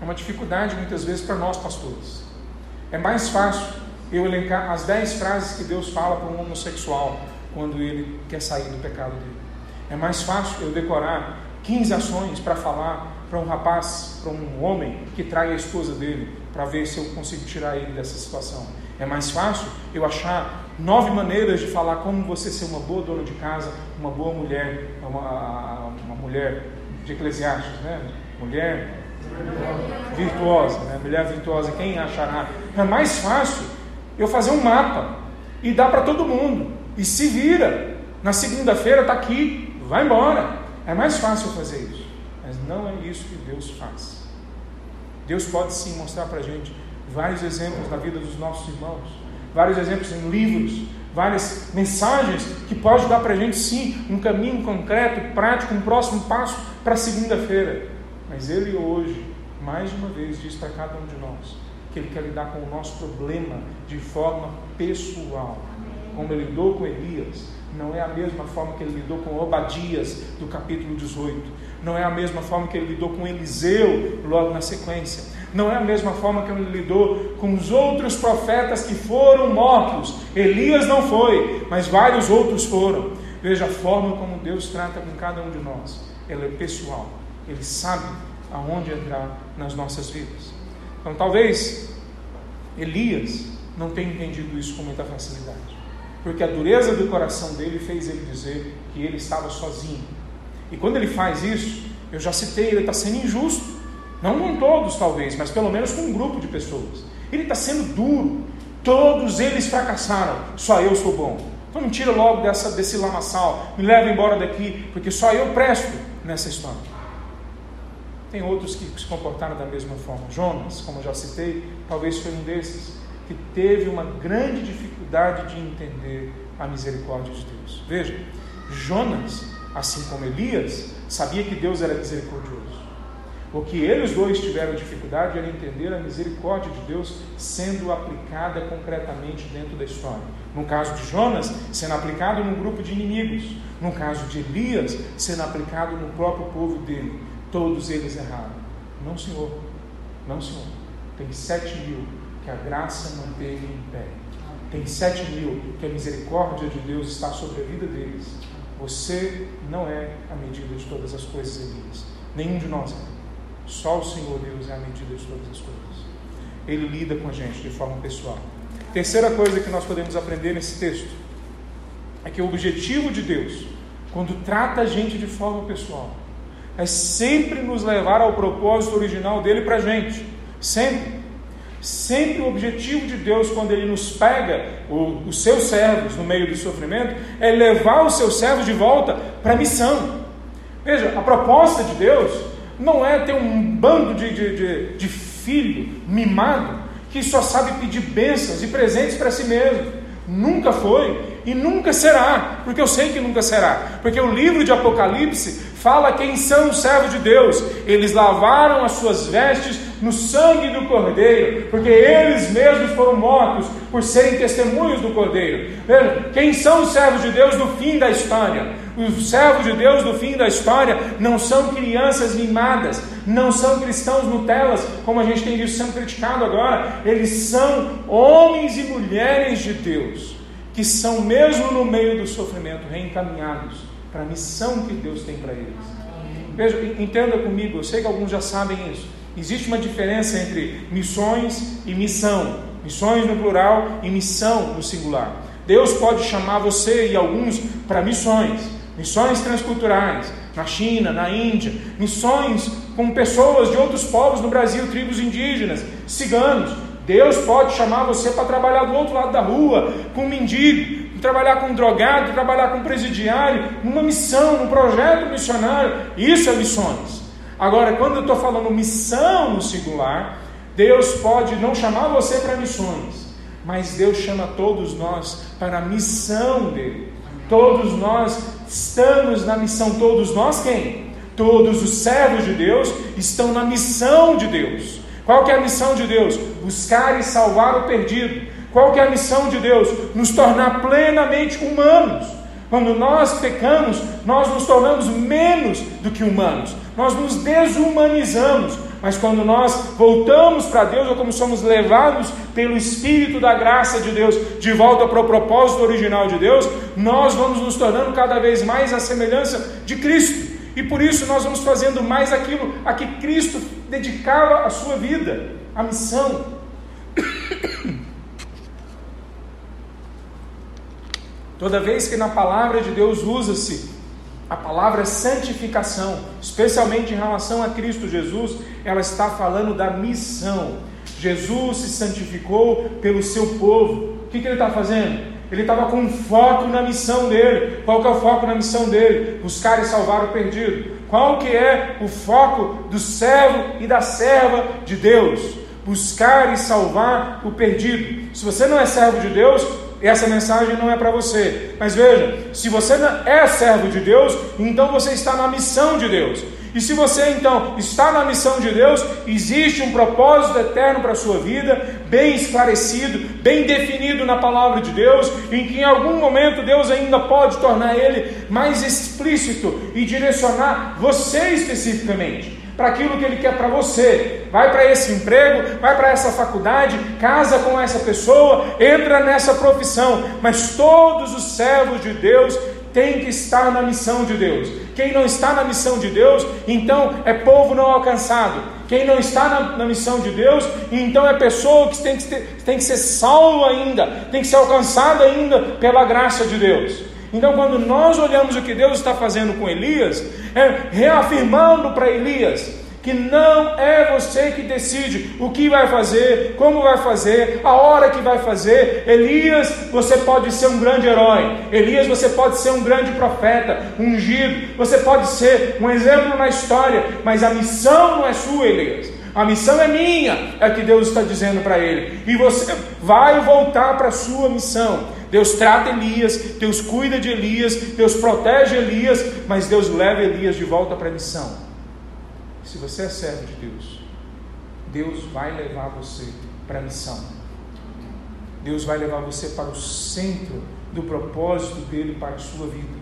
é uma dificuldade muitas vezes para nós pastores. É mais fácil eu elencar as dez frases que Deus fala para um homossexual quando ele quer sair do pecado dele. É mais fácil eu decorar 15 ações para falar para um rapaz, para um homem que trai a esposa dele, para ver se eu consigo tirar ele dessa situação. É mais fácil eu achar nove maneiras de falar como você ser uma boa dona de casa, uma boa mulher, uma, uma mulher de Eclesiastes, né? Mulher virtuosa, né? mulher virtuosa, quem achará? É mais fácil eu fazer um mapa e dar para todo mundo. E se vira. Na segunda-feira está aqui, vai embora. É mais fácil fazer isso. Não é isso que Deus faz. Deus pode sim mostrar para a gente vários exemplos na vida dos nossos irmãos, vários exemplos em livros, várias mensagens que pode dar para a gente sim um caminho concreto, prático, um próximo passo para segunda-feira. Mas Ele hoje, mais uma vez, diz para cada um de nós que Ele quer lidar com o nosso problema de forma pessoal, como Ele lidou com Elias. Não é a mesma forma que ele lidou com Obadias, do capítulo 18. Não é a mesma forma que ele lidou com Eliseu, logo na sequência. Não é a mesma forma que ele lidou com os outros profetas que foram mortos. Elias não foi, mas vários outros foram. Veja a forma como Deus trata com cada um de nós. Ela é pessoal. Ele sabe aonde entrar nas nossas vidas. Então, talvez Elias não tenha entendido isso com muita facilidade, porque a dureza do coração dele fez ele dizer que ele estava sozinho. E quando ele faz isso, eu já citei, ele está sendo injusto, não com todos talvez, mas pelo menos com um grupo de pessoas. Ele está sendo duro, todos eles fracassaram, só eu sou bom. Então me tira logo dessa, desse lamaçal, me leva embora daqui, porque só eu presto nessa história. Tem outros que se comportaram da mesma forma. Jonas, como eu já citei, talvez foi um desses que teve uma grande dificuldade de entender a misericórdia de Deus. Veja, Jonas, assim como Elias, sabia que Deus era misericordioso. O que eles dois tiveram dificuldade era entender a misericórdia de Deus sendo aplicada concretamente dentro da história. No caso de Jonas, sendo aplicado num grupo de inimigos. No caso de Elias, sendo aplicado no próprio povo dele. Todos eles erraram. Não, Senhor. Não, Senhor. Tem sete mil que a graça manteve em pé. Tem sete mil que a misericórdia de Deus está sobre a vida deles. Você não é a medida de todas as coisas, Elias. Nenhum de nós é. Só o Senhor Deus é a medida de todas as coisas. Ele lida com a gente de forma pessoal. Terceira coisa que nós podemos aprender nesse texto é que o objetivo de Deus, quando trata a gente de forma pessoal, é sempre nos levar ao propósito original dele para a gente. Sempre. Sempre o objetivo de Deus, quando Ele nos pega, o, os seus servos no meio do sofrimento, é levar os seus servos de volta para a missão. Veja, a proposta de Deus não é ter um bando de, de, de, de filho mimado que só sabe pedir bênçãos e presentes para si mesmo. Nunca foi e nunca será, porque eu sei que nunca será, porque o livro de Apocalipse fala quem são os servos de Deus. Eles lavaram as suas vestes no sangue do Cordeiro, porque eles mesmos foram mortos por serem testemunhos do Cordeiro. Quem são os servos de Deus no fim da história? Os servos de Deus no fim da história não são crianças mimadas, não são cristãos Nutelas, como a gente tem visto sendo criticado agora. Eles são homens e mulheres de Deus, que são, mesmo no meio do sofrimento, reencaminhados para a missão que Deus tem para eles. Veja, entenda comigo, eu sei que alguns já sabem isso. Existe uma diferença entre missões e missão. Missões no plural e missão no singular. Deus pode chamar você e alguns para missões, missões transculturais, na China, na Índia, missões com pessoas de outros povos no Brasil, tribos indígenas, ciganos. Deus pode chamar você para trabalhar do outro lado da rua, com um mendigo, trabalhar com um drogado, trabalhar com um presidiário, numa missão, num projeto missionário. Isso é missões. Agora, quando eu estou falando missão no singular, Deus pode não chamar você para missões, mas Deus chama todos nós para a missão dele. Todos nós estamos na missão, todos nós quem? Todos os servos de Deus estão na missão de Deus. Qual que é a missão de Deus? Buscar e salvar o perdido. Qual que é a missão de Deus? Nos tornar plenamente humanos. Quando nós pecamos, nós nos tornamos menos do que humanos. Nós nos desumanizamos. Mas quando nós voltamos para Deus, ou como somos levados pelo Espírito da graça de Deus de volta para o propósito original de Deus, nós vamos nos tornando cada vez mais a semelhança de Cristo. E por isso nós vamos fazendo mais aquilo a que Cristo dedicava a sua vida. a missão. Toda vez que na palavra de Deus usa-se a palavra santificação, especialmente em relação a Cristo Jesus, ela está falando da missão. Jesus se santificou pelo seu povo. O que, que ele está fazendo? Ele estava com foco na missão dele. Qual que é o foco na missão dele? Buscar e salvar o perdido. Qual que é o foco do servo e da serva de Deus? Buscar e salvar o perdido. Se você não é servo de Deus, essa mensagem não é para você. Mas veja, se você é servo de Deus, então você está na missão de Deus. E se você então está na missão de Deus, existe um propósito eterno para a sua vida, bem esclarecido, bem definido na palavra de Deus, em que em algum momento Deus ainda pode tornar ele mais explícito e direcionar você especificamente para aquilo que Ele quer para você. Vai para esse emprego, vai para essa faculdade, casa com essa pessoa, entra nessa profissão. Mas todos os servos de Deus têm que estar na missão de Deus. Quem não está na missão de Deus, então é povo não alcançado. Quem não está na, na missão de Deus, então é pessoa que tem que, ter, tem que ser salvo ainda, tem que ser alcançado ainda pela graça de Deus. Então, quando nós olhamos o que Deus está fazendo com Elias, é reafirmando para Elias que não é você que decide o que vai fazer, como vai fazer, a hora que vai fazer. Elias, você pode ser um grande herói. Elias, você pode ser um grande profeta, ungido. Você pode ser um exemplo na história, mas a missão não é sua, Elias. A missão é minha, é o que Deus está dizendo para ele. E você vai voltar para a sua missão. Deus trata Elias, Deus cuida de Elias, Deus protege Elias, mas Deus leva Elias de volta para a missão. Se você é servo de Deus, Deus vai levar você para a missão. Deus vai levar você para o centro do propósito dele para a sua vida.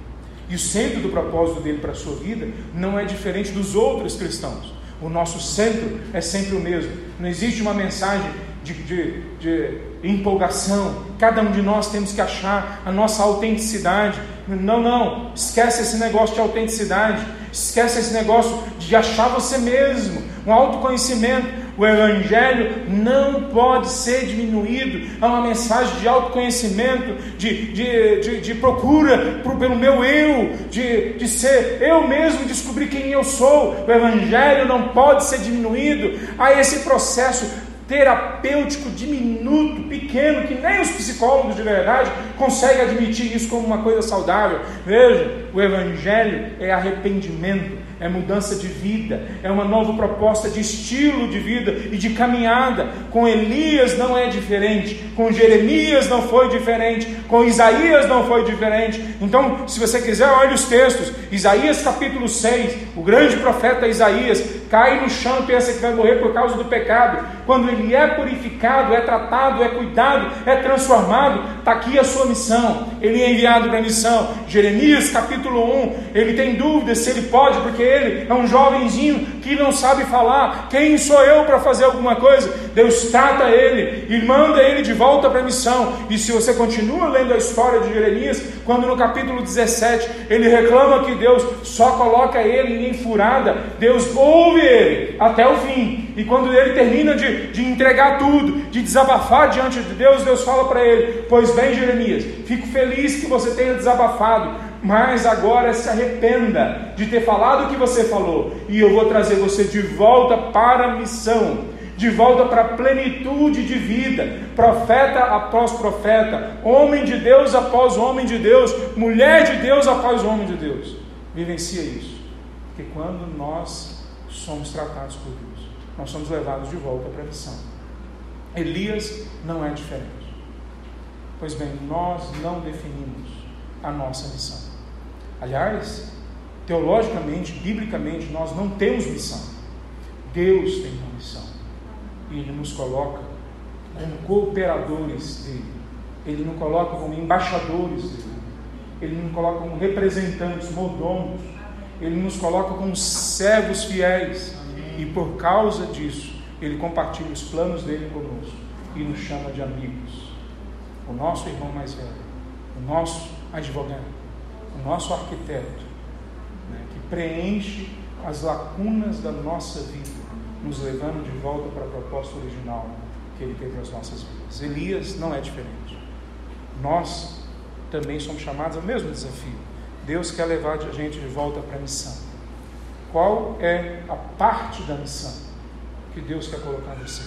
E o centro do propósito dele para a sua vida não é diferente dos outros cristãos. O nosso centro é sempre o mesmo. Não existe uma mensagem de, de, de empolgação. Cada um de nós temos que achar a nossa autenticidade. Não, não, esquece esse negócio de autenticidade, esquece esse negócio de achar você mesmo, um autoconhecimento. O Evangelho não pode ser diminuído a uma mensagem de autoconhecimento, de, de, de, de procura por, pelo meu eu, de, de ser eu mesmo descobrir quem eu sou. O Evangelho não pode ser diminuído a esse processo terapêutico diminuto, pequeno, que nem os psicólogos de verdade conseguem admitir isso como uma coisa saudável. Veja, o Evangelho é arrependimento é mudança de vida, é uma nova proposta de estilo de vida e de caminhada. Com Elias não é diferente, com Jeremias não foi diferente, com Isaías não foi diferente. Então, se você quiser, olhe os textos. Isaías capítulo 6, o grande profeta Isaías cai no chão e pensa que vai morrer por causa do pecado. Quando ele é purificado, é tratado, é cuidado, é transformado, está aqui a sua missão. Ele é enviado para a missão. Jeremias capítulo 1, ele tem dúvidas se ele pode, porque ele é um jovenzinho que não sabe falar. Quem sou eu para fazer alguma coisa? Deus trata ele e manda ele de volta para a missão. E se você continua lendo a história de Jeremias, quando no capítulo 17 ele reclama que Deus só coloca ele em furada, Deus ouve ele até o fim. E quando ele termina de, de entregar tudo, de desabafar diante de Deus, Deus fala para ele: Pois bem, Jeremias, fico feliz que você tenha desabafado mas agora se arrependa de ter falado o que você falou, e eu vou trazer você de volta para a missão, de volta para a plenitude de vida, profeta após profeta, homem de Deus após homem de Deus, mulher de Deus após homem de Deus. Vivencia isso, porque quando nós somos tratados por Deus, nós somos levados de volta para a missão. Elias não é diferente. Pois bem, nós não definimos a nossa missão. Aliás, teologicamente, biblicamente, nós não temos missão. Deus tem uma missão. E Ele nos coloca como cooperadores dele. Ele nos coloca como embaixadores dele. Ele nos coloca como representantes, mordomos. Ele nos coloca como servos fiéis. E por causa disso, Ele compartilha os planos dele conosco e nos chama de amigos. O nosso irmão mais velho, o nosso advogado o nosso arquiteto, né, que preenche as lacunas da nossa vida nos levando de volta para a proposta original que Ele teve nas nossas vidas. Elias não é diferente. Nós também somos chamados ao mesmo desafio. Deus quer levar a gente de volta para a missão. Qual é a parte da missão que Deus quer colocar em você?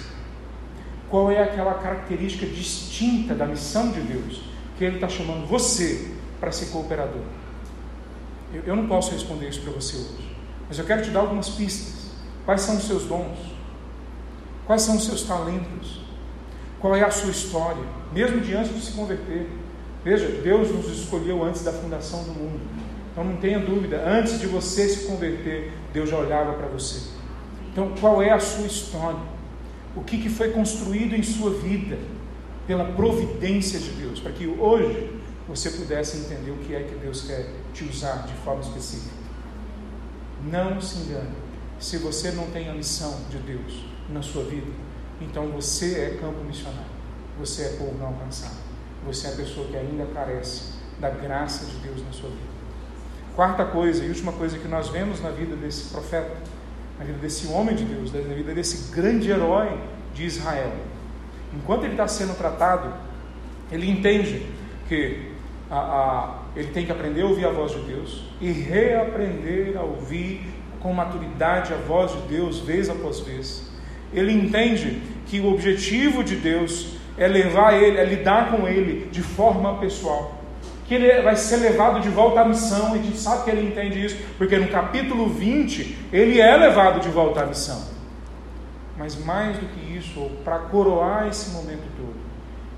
Qual é aquela característica distinta da missão de Deus que Ele está chamando você para ser cooperador? Eu, eu não posso responder isso para você hoje, mas eu quero te dar algumas pistas. Quais são os seus dons? Quais são os seus talentos? Qual é a sua história? Mesmo diante de se converter. Veja, Deus nos escolheu antes da fundação do mundo. Então não tenha dúvida, antes de você se converter, Deus já olhava para você. Então, qual é a sua história? O que, que foi construído em sua vida pela providência de Deus, para que hoje você pudesse entender o que é que Deus quer te usar de forma específica. Não se engane. Se você não tem a missão de Deus na sua vida, então você é campo missionário. Você é povo não alcançado. Você é a pessoa que ainda carece da graça de Deus na sua vida. Quarta coisa e última coisa que nós vemos na vida desse profeta, na vida desse homem de Deus, na vida desse grande herói de Israel. Enquanto ele está sendo tratado, ele entende que a, a, ele tem que aprender a ouvir a voz de Deus e reaprender a ouvir com maturidade a voz de Deus, vez após vez. Ele entende que o objetivo de Deus é levar ele, é lidar com ele de forma pessoal. Que ele vai ser levado de volta à missão, e a gente sabe que ele entende isso, porque no capítulo 20 ele é levado de volta à missão. Mas mais do que isso, para coroar esse momento todo,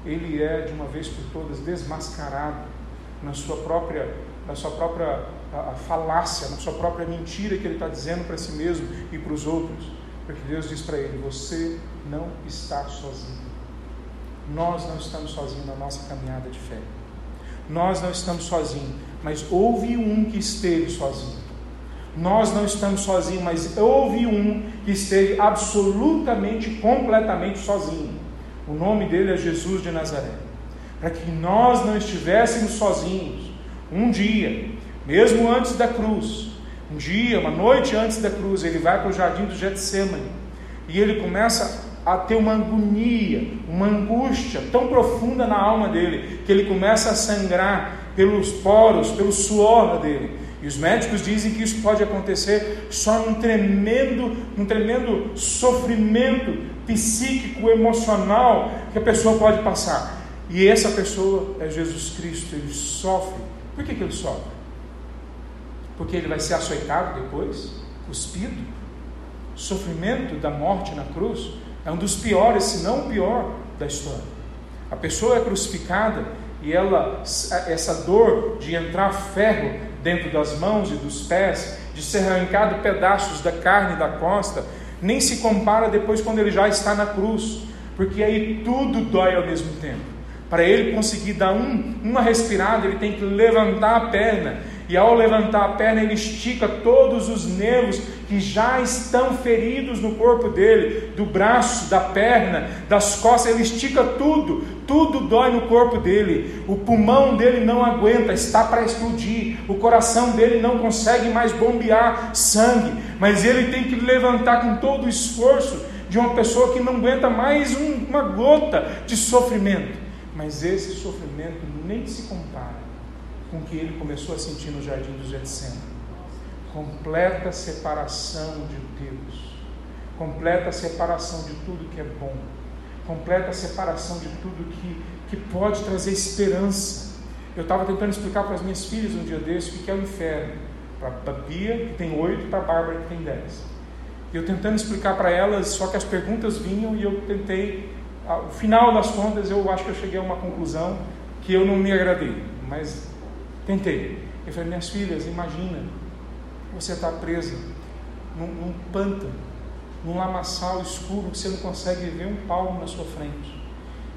ele é de uma vez por todas desmascarado na sua própria, na sua própria a, falácia, na sua própria mentira que ele está dizendo para si mesmo e para os outros. Porque Deus diz para ele: Você não está sozinho. Nós não estamos sozinhos na nossa caminhada de fé. Nós não estamos sozinhos, mas houve um que esteve sozinho. Nós não estamos sozinhos, mas houve um que esteve absolutamente, completamente sozinho. O nome dele é Jesus de Nazaré. Para que nós não estivéssemos sozinhos, um dia, mesmo antes da cruz, um dia, uma noite antes da cruz, ele vai para o jardim do Getsemane e ele começa a ter uma agonia, uma angústia tão profunda na alma dele, que ele começa a sangrar pelos poros, pelo suor dele. E os médicos dizem que isso pode acontecer só num tremendo, num tremendo sofrimento psíquico, emocional que a pessoa pode passar. E essa pessoa é Jesus Cristo, ele sofre. Por que, que ele sofre? Porque ele vai ser açoitado depois, cuspido. O sofrimento da morte na cruz é um dos piores, se não o pior da história. A pessoa é crucificada e ela, essa dor de entrar ferro dentro das mãos e dos pés, de ser arrancado pedaços da carne e da costa, nem se compara depois quando ele já está na cruz, porque aí tudo dói ao mesmo tempo. Para ele conseguir dar um, uma respirada, ele tem que levantar a perna e ao levantar a perna, ele estica todos os nervos que já estão feridos no corpo dele, do braço, da perna, das costas, ele estica tudo, tudo dói no corpo dele. O pulmão dele não aguenta, está para explodir. O coração dele não consegue mais bombear sangue, mas ele tem que levantar com todo o esforço de uma pessoa que não aguenta mais um, uma gota de sofrimento. Mas esse sofrimento nem se compara com o que ele começou a sentir no jardim do Getsemane. Completa separação de Deus, completa separação de tudo que é bom, completa separação de tudo que, que pode trazer esperança. Eu estava tentando explicar para as minhas filhas um dia desse o que é o inferno. Para a Bia, que tem oito, para a Bárbara, que tem dez. Eu tentando explicar para elas, só que as perguntas vinham e eu tentei, ao final das contas, eu acho que eu cheguei a uma conclusão que eu não me agradei, mas Tentei. Eu falei, minhas filhas, imagina, você está presa num, num pântano, num lamaçal escuro que você não consegue ver um palmo na sua frente.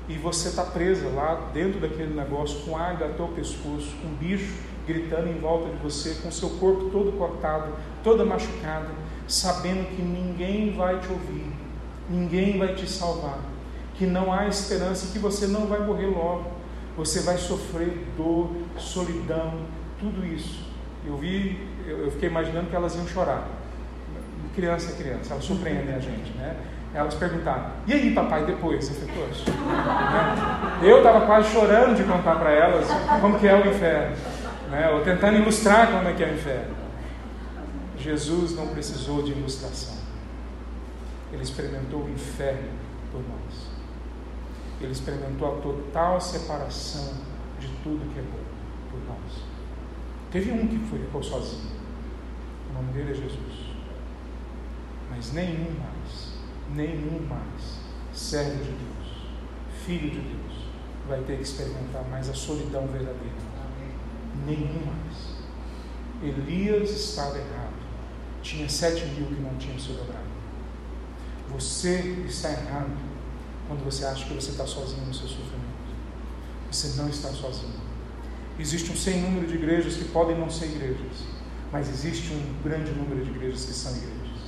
E você está presa lá dentro daquele negócio, com água até o pescoço, com um bicho gritando em volta de você, com seu corpo todo cortado, toda machucada, sabendo que ninguém vai te ouvir, ninguém vai te salvar, que não há esperança e que você não vai morrer logo você vai sofrer dor, solidão, tudo isso. Eu vi, eu fiquei imaginando que elas iam chorar. criança é criança, elas surpreendem a gente, né? Elas perguntaram, e aí papai, depois? Eu falei, poxa, né? eu estava quase chorando de contar para elas como que é o inferno, né? ou tentando ilustrar como é que é o inferno. Jesus não precisou de ilustração, ele experimentou o inferno por nós, ele experimentou a total separação de tudo que é bom por nós. Teve um que foi, ficou sozinho, o nome dele é Jesus, mas nenhum mais nenhum mais servo de Deus, filho de Deus, vai ter que experimentar mais a solidão verdadeira. Nenhum mais. Elias estava errado. Tinha sete mil que não tinham sido dobrados. Você está errado quando você acha que você está sozinho no seu sofrimento. Você não está sozinho. Existe um sem número de igrejas que podem não ser igrejas, mas existe um grande número de igrejas que são igrejas.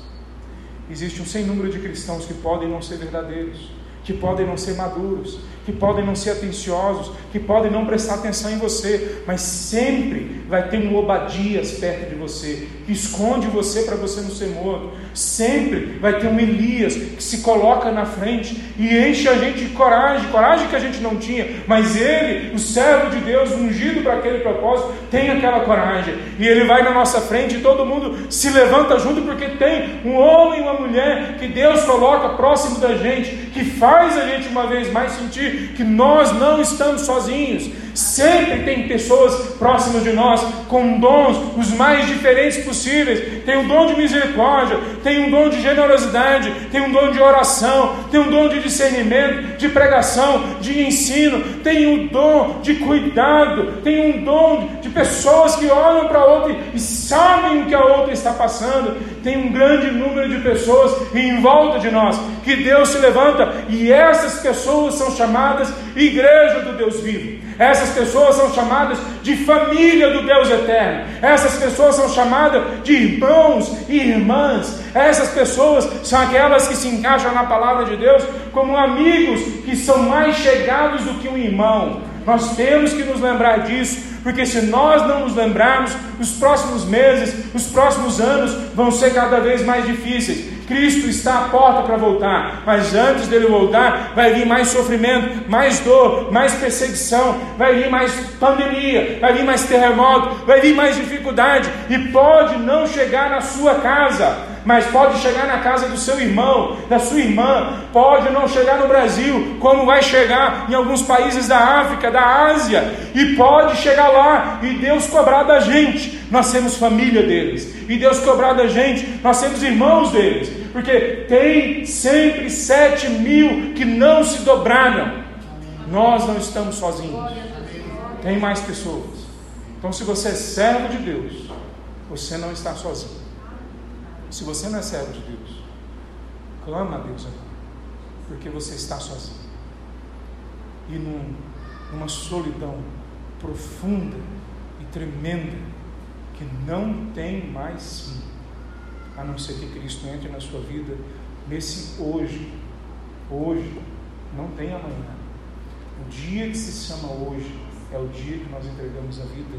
Existe um sem número de cristãos que podem não ser verdadeiros, que podem não ser maduros, que podem não ser atenciosos, que podem não prestar atenção em você, mas sempre vai ter um Obadias perto de você, que esconde você para você não ser morto. Sempre vai ter um Elias que se coloca na frente e enche a gente de coragem, coragem que a gente não tinha, mas ele, o servo de Deus, ungido para aquele propósito, tem aquela coragem. E ele vai na nossa frente e todo mundo se levanta junto porque tem um homem e uma mulher que Deus coloca próximo da gente, que faz a gente uma vez mais sentir que nós não estamos sozinhos. Sempre tem pessoas próximas de nós com dons os mais diferentes possíveis. Tem um dom de misericórdia, tem um dom de generosidade, tem um dom de oração, tem um dom de discernimento, de pregação, de ensino, tem um dom de cuidado, tem um dom de pessoas que olham para a outra e sabem o que a outra está passando. Tem um grande número de pessoas em volta de nós que Deus se levanta e essas pessoas são chamadas igreja do Deus vivo. Essas pessoas são chamadas de família do Deus eterno. Essas pessoas são chamadas de irmãos e irmãs. Essas pessoas são aquelas que se encaixam na palavra de Deus como amigos que são mais chegados do que um irmão. Nós temos que nos lembrar disso, porque se nós não nos lembrarmos, os próximos meses, os próximos anos vão ser cada vez mais difíceis. Cristo está à porta para voltar, mas antes dele voltar, vai vir mais sofrimento, mais dor, mais perseguição, vai vir mais pandemia, vai vir mais terremoto, vai vir mais dificuldade, e pode não chegar na sua casa mas pode chegar na casa do seu irmão, da sua irmã, pode não chegar no Brasil, como vai chegar em alguns países da África, da Ásia, e pode chegar lá e Deus cobrar da gente. Nós temos família deles, e Deus cobrar da gente, nós temos irmãos deles, porque tem sempre sete mil que não se dobraram. Nós não estamos sozinhos, tem mais pessoas. Então, se você é servo de Deus, você não está sozinho. Se você não é servo de Deus, clama a Deus agora, porque você está sozinho. E num, numa solidão profunda e tremenda que não tem mais fim, a não ser que Cristo entre na sua vida nesse hoje. Hoje, não tem amanhã. O dia que se chama hoje é o dia que nós entregamos a vida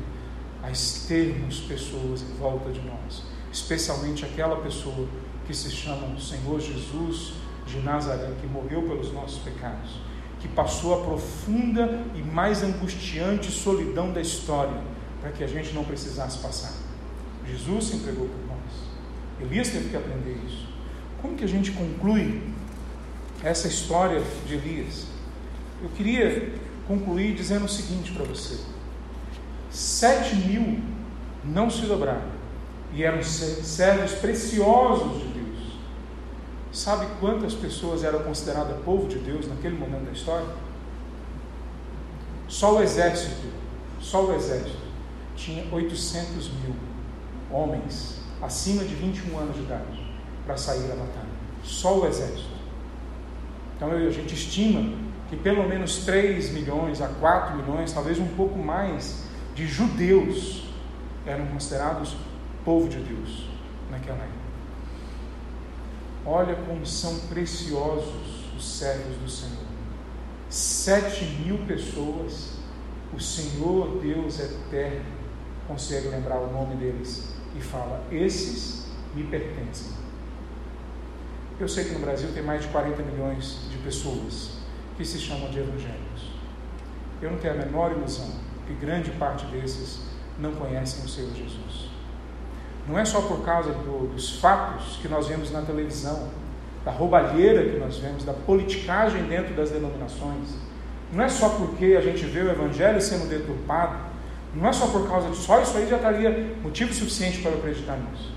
a termos pessoas em volta de nós especialmente aquela pessoa que se chama Senhor Jesus de Nazaré, que morreu pelos nossos pecados, que passou a profunda e mais angustiante solidão da história, para que a gente não precisasse passar. Jesus se entregou por nós. Elias teve que aprender isso. Como que a gente conclui essa história de Elias? Eu queria concluir dizendo o seguinte para você: sete mil não se dobraram e eram servos preciosos de Deus. Sabe quantas pessoas eram consideradas povo de Deus naquele momento da história? Só o exército, só o exército, tinha 800 mil homens acima de 21 anos de idade para sair da batalha. Só o exército. Então a gente estima que pelo menos 3 milhões a 4 milhões, talvez um pouco mais, de judeus eram considerados povo de Deus naquela época. Olha como são preciosos os servos do Senhor. Sete mil pessoas, o Senhor Deus eterno consegue lembrar o nome deles e fala: Esses me pertencem. Eu sei que no Brasil tem mais de 40 milhões de pessoas que se chamam de evangélicos. Eu não tenho a menor ilusão que grande parte desses não conhecem o Senhor Jesus. Não é só por causa do, dos fatos que nós vemos na televisão, da roubalheira que nós vemos, da politicagem dentro das denominações. Não é só porque a gente vê o Evangelho sendo deturpado. Não é só por causa de só isso aí já estaria motivo suficiente para acreditar nisso.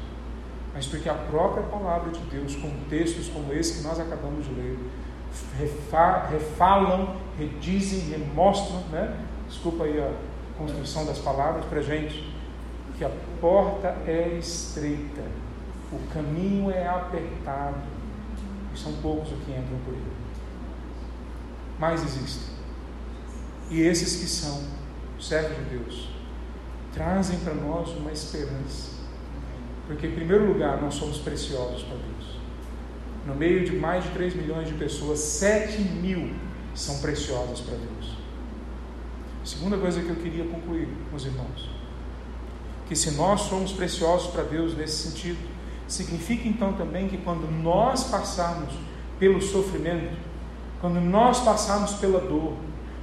Mas porque a própria palavra de Deus, com textos como esse que nós acabamos de ler, refalam, redizem, remostram, né? desculpa aí a construção das palavras para gente, que a porta é estreita, o caminho é apertado, e são poucos os que entram por ele. Mas existem. E esses que são servos de Deus trazem para nós uma esperança. Porque, em primeiro lugar, nós somos preciosos para Deus. No meio de mais de 3 milhões de pessoas, 7 mil são preciosas para Deus. Segunda coisa que eu queria concluir, meus irmãos, que se nós somos preciosos para Deus nesse sentido, significa então também que quando nós passarmos pelo sofrimento, quando nós passarmos pela dor,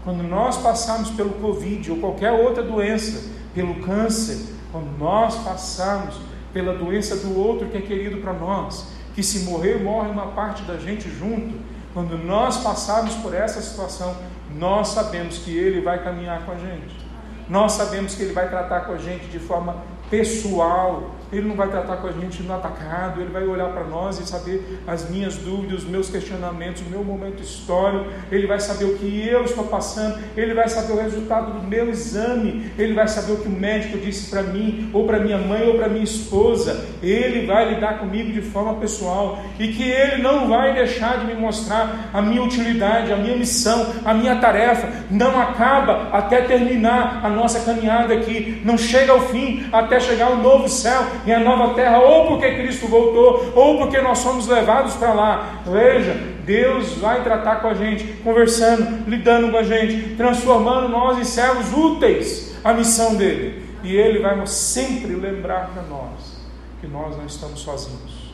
quando nós passarmos pelo Covid ou qualquer outra doença, pelo câncer, quando nós passarmos pela doença do outro que é querido para nós, que se morrer, morre uma parte da gente junto, quando nós passarmos por essa situação, nós sabemos que Ele vai caminhar com a gente. Nós sabemos que Ele vai tratar com a gente de forma pessoal, ele não vai tratar com a gente no atacado, Ele vai olhar para nós e saber as minhas dúvidas, os meus questionamentos, o meu momento histórico, Ele vai saber o que eu estou passando, Ele vai saber o resultado do meu exame, Ele vai saber o que o médico disse para mim, ou para minha mãe, ou para minha esposa, Ele vai lidar comigo de forma pessoal, e que Ele não vai deixar de me mostrar a minha utilidade, a minha missão, a minha tarefa, não acaba até terminar a nossa caminhada aqui, não chega ao fim, até chegar ao novo céu em a nova terra, ou porque Cristo voltou, ou porque nós somos levados para lá. Veja, Deus vai tratar com a gente, conversando, lidando com a gente, transformando nós em servos úteis à missão dele. E ele vai sempre lembrar para nós que nós não estamos sozinhos,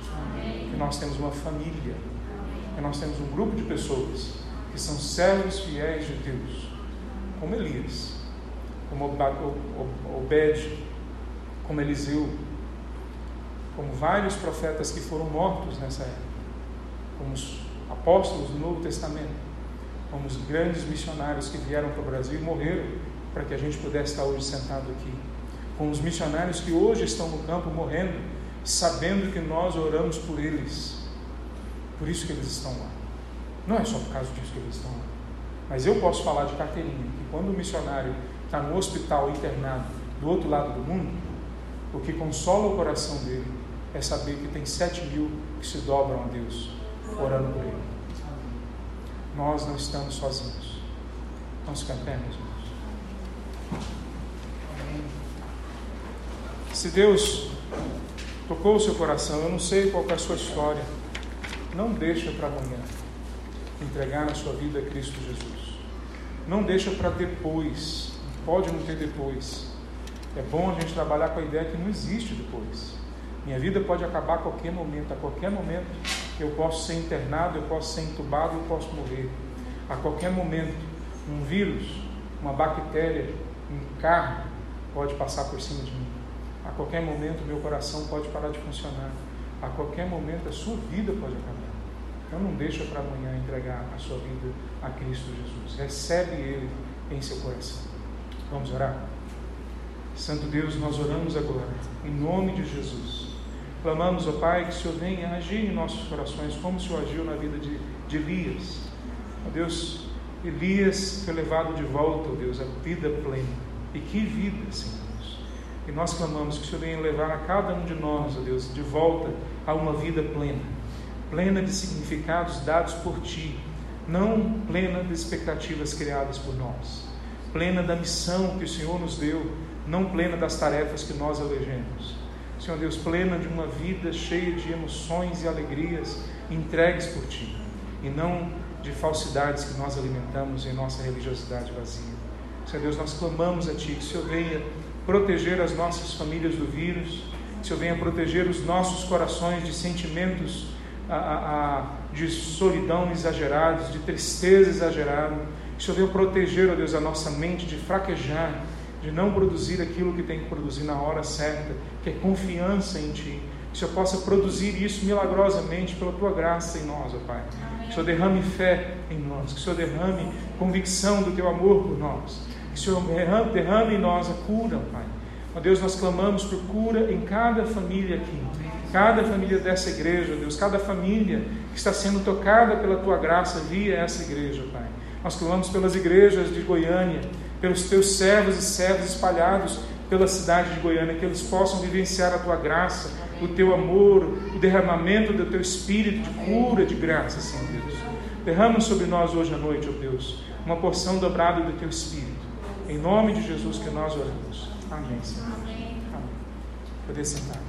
que nós temos uma família, que nós temos um grupo de pessoas que são servos fiéis de Deus, como Elias, como Obed, como Eliseu, como vários profetas que foram mortos nessa época, como os apóstolos do Novo Testamento, como os grandes missionários que vieram para o Brasil e morreram para que a gente pudesse estar hoje sentado aqui, com os missionários que hoje estão no campo morrendo, sabendo que nós oramos por eles, por isso que eles estão lá. Não é só por causa disso que eles estão lá. Mas eu posso falar de carteirinha, que quando o missionário está no hospital internado do outro lado do mundo, o que consola o coração dele é saber que tem sete mil que se dobram a Deus, orando por Ele. Nós não estamos sozinhos. Pé, meus irmãos. Se Deus tocou o seu coração, eu não sei qual é a sua história, não deixa para amanhã entregar a sua vida a Cristo Jesus. Não deixa para depois, pode não ter depois. É bom a gente trabalhar com a ideia que não existe depois. Minha vida pode acabar a qualquer momento, a qualquer momento eu posso ser internado, eu posso ser entubado, eu posso morrer. A qualquer momento, um vírus, uma bactéria, um carro pode passar por cima de mim. A qualquer momento, meu coração pode parar de funcionar. A qualquer momento, a sua vida pode acabar. Então, não deixa para amanhã entregar a sua vida a Cristo Jesus. Recebe Ele em seu coração. Vamos orar? Santo Deus, nós oramos agora, em nome de Jesus Clamamos, ó Pai, que o Senhor venha agir em nossos corações, como o Senhor agiu na vida de, de Elias. Ó Deus, Elias foi levado de volta, ó Deus, à vida plena. E que vida, Senhor Deus. E nós clamamos que o Senhor venha levar a cada um de nós, ó Deus, de volta a uma vida plena. Plena de significados dados por Ti, não plena de expectativas criadas por nós. Plena da missão que o Senhor nos deu, não plena das tarefas que nós elegemos. Senhor Deus, plena de uma vida cheia de emoções e alegrias entregues por Ti, e não de falsidades que nós alimentamos em nossa religiosidade vazia. Senhor Deus, nós clamamos a Ti que o Senhor venha proteger as nossas famílias do vírus, que o Senhor venha proteger os nossos corações de sentimentos a, a, de solidão exagerados, de tristeza exagerada. Que o Senhor venha proteger, ó Deus, a nossa mente de fraquejar, de não produzir aquilo que tem que produzir na hora certa, que é confiança em Ti. Que o Senhor possa produzir isso milagrosamente pela Tua graça em nós, ó Pai. Que o Senhor derrame fé em nós, que o Senhor derrame convicção do Teu amor por nós. Que o Senhor derrame em nós a cura, ó Pai. Ó Deus, nós clamamos por cura em cada família aqui cada família dessa igreja, Deus, cada família que está sendo tocada pela tua graça via essa igreja, Pai. Nós clamamos pelas igrejas de Goiânia, pelos teus servos e servas espalhados pela cidade de Goiânia, que eles possam vivenciar a tua graça, o teu amor, o derramamento do teu espírito de cura, de graça, Senhor Deus. Derrama sobre nós hoje à noite, ó Deus, uma porção dobrada do teu espírito. Em nome de Jesus que nós oramos. Amém, Senhor. Amém. Poder sentar.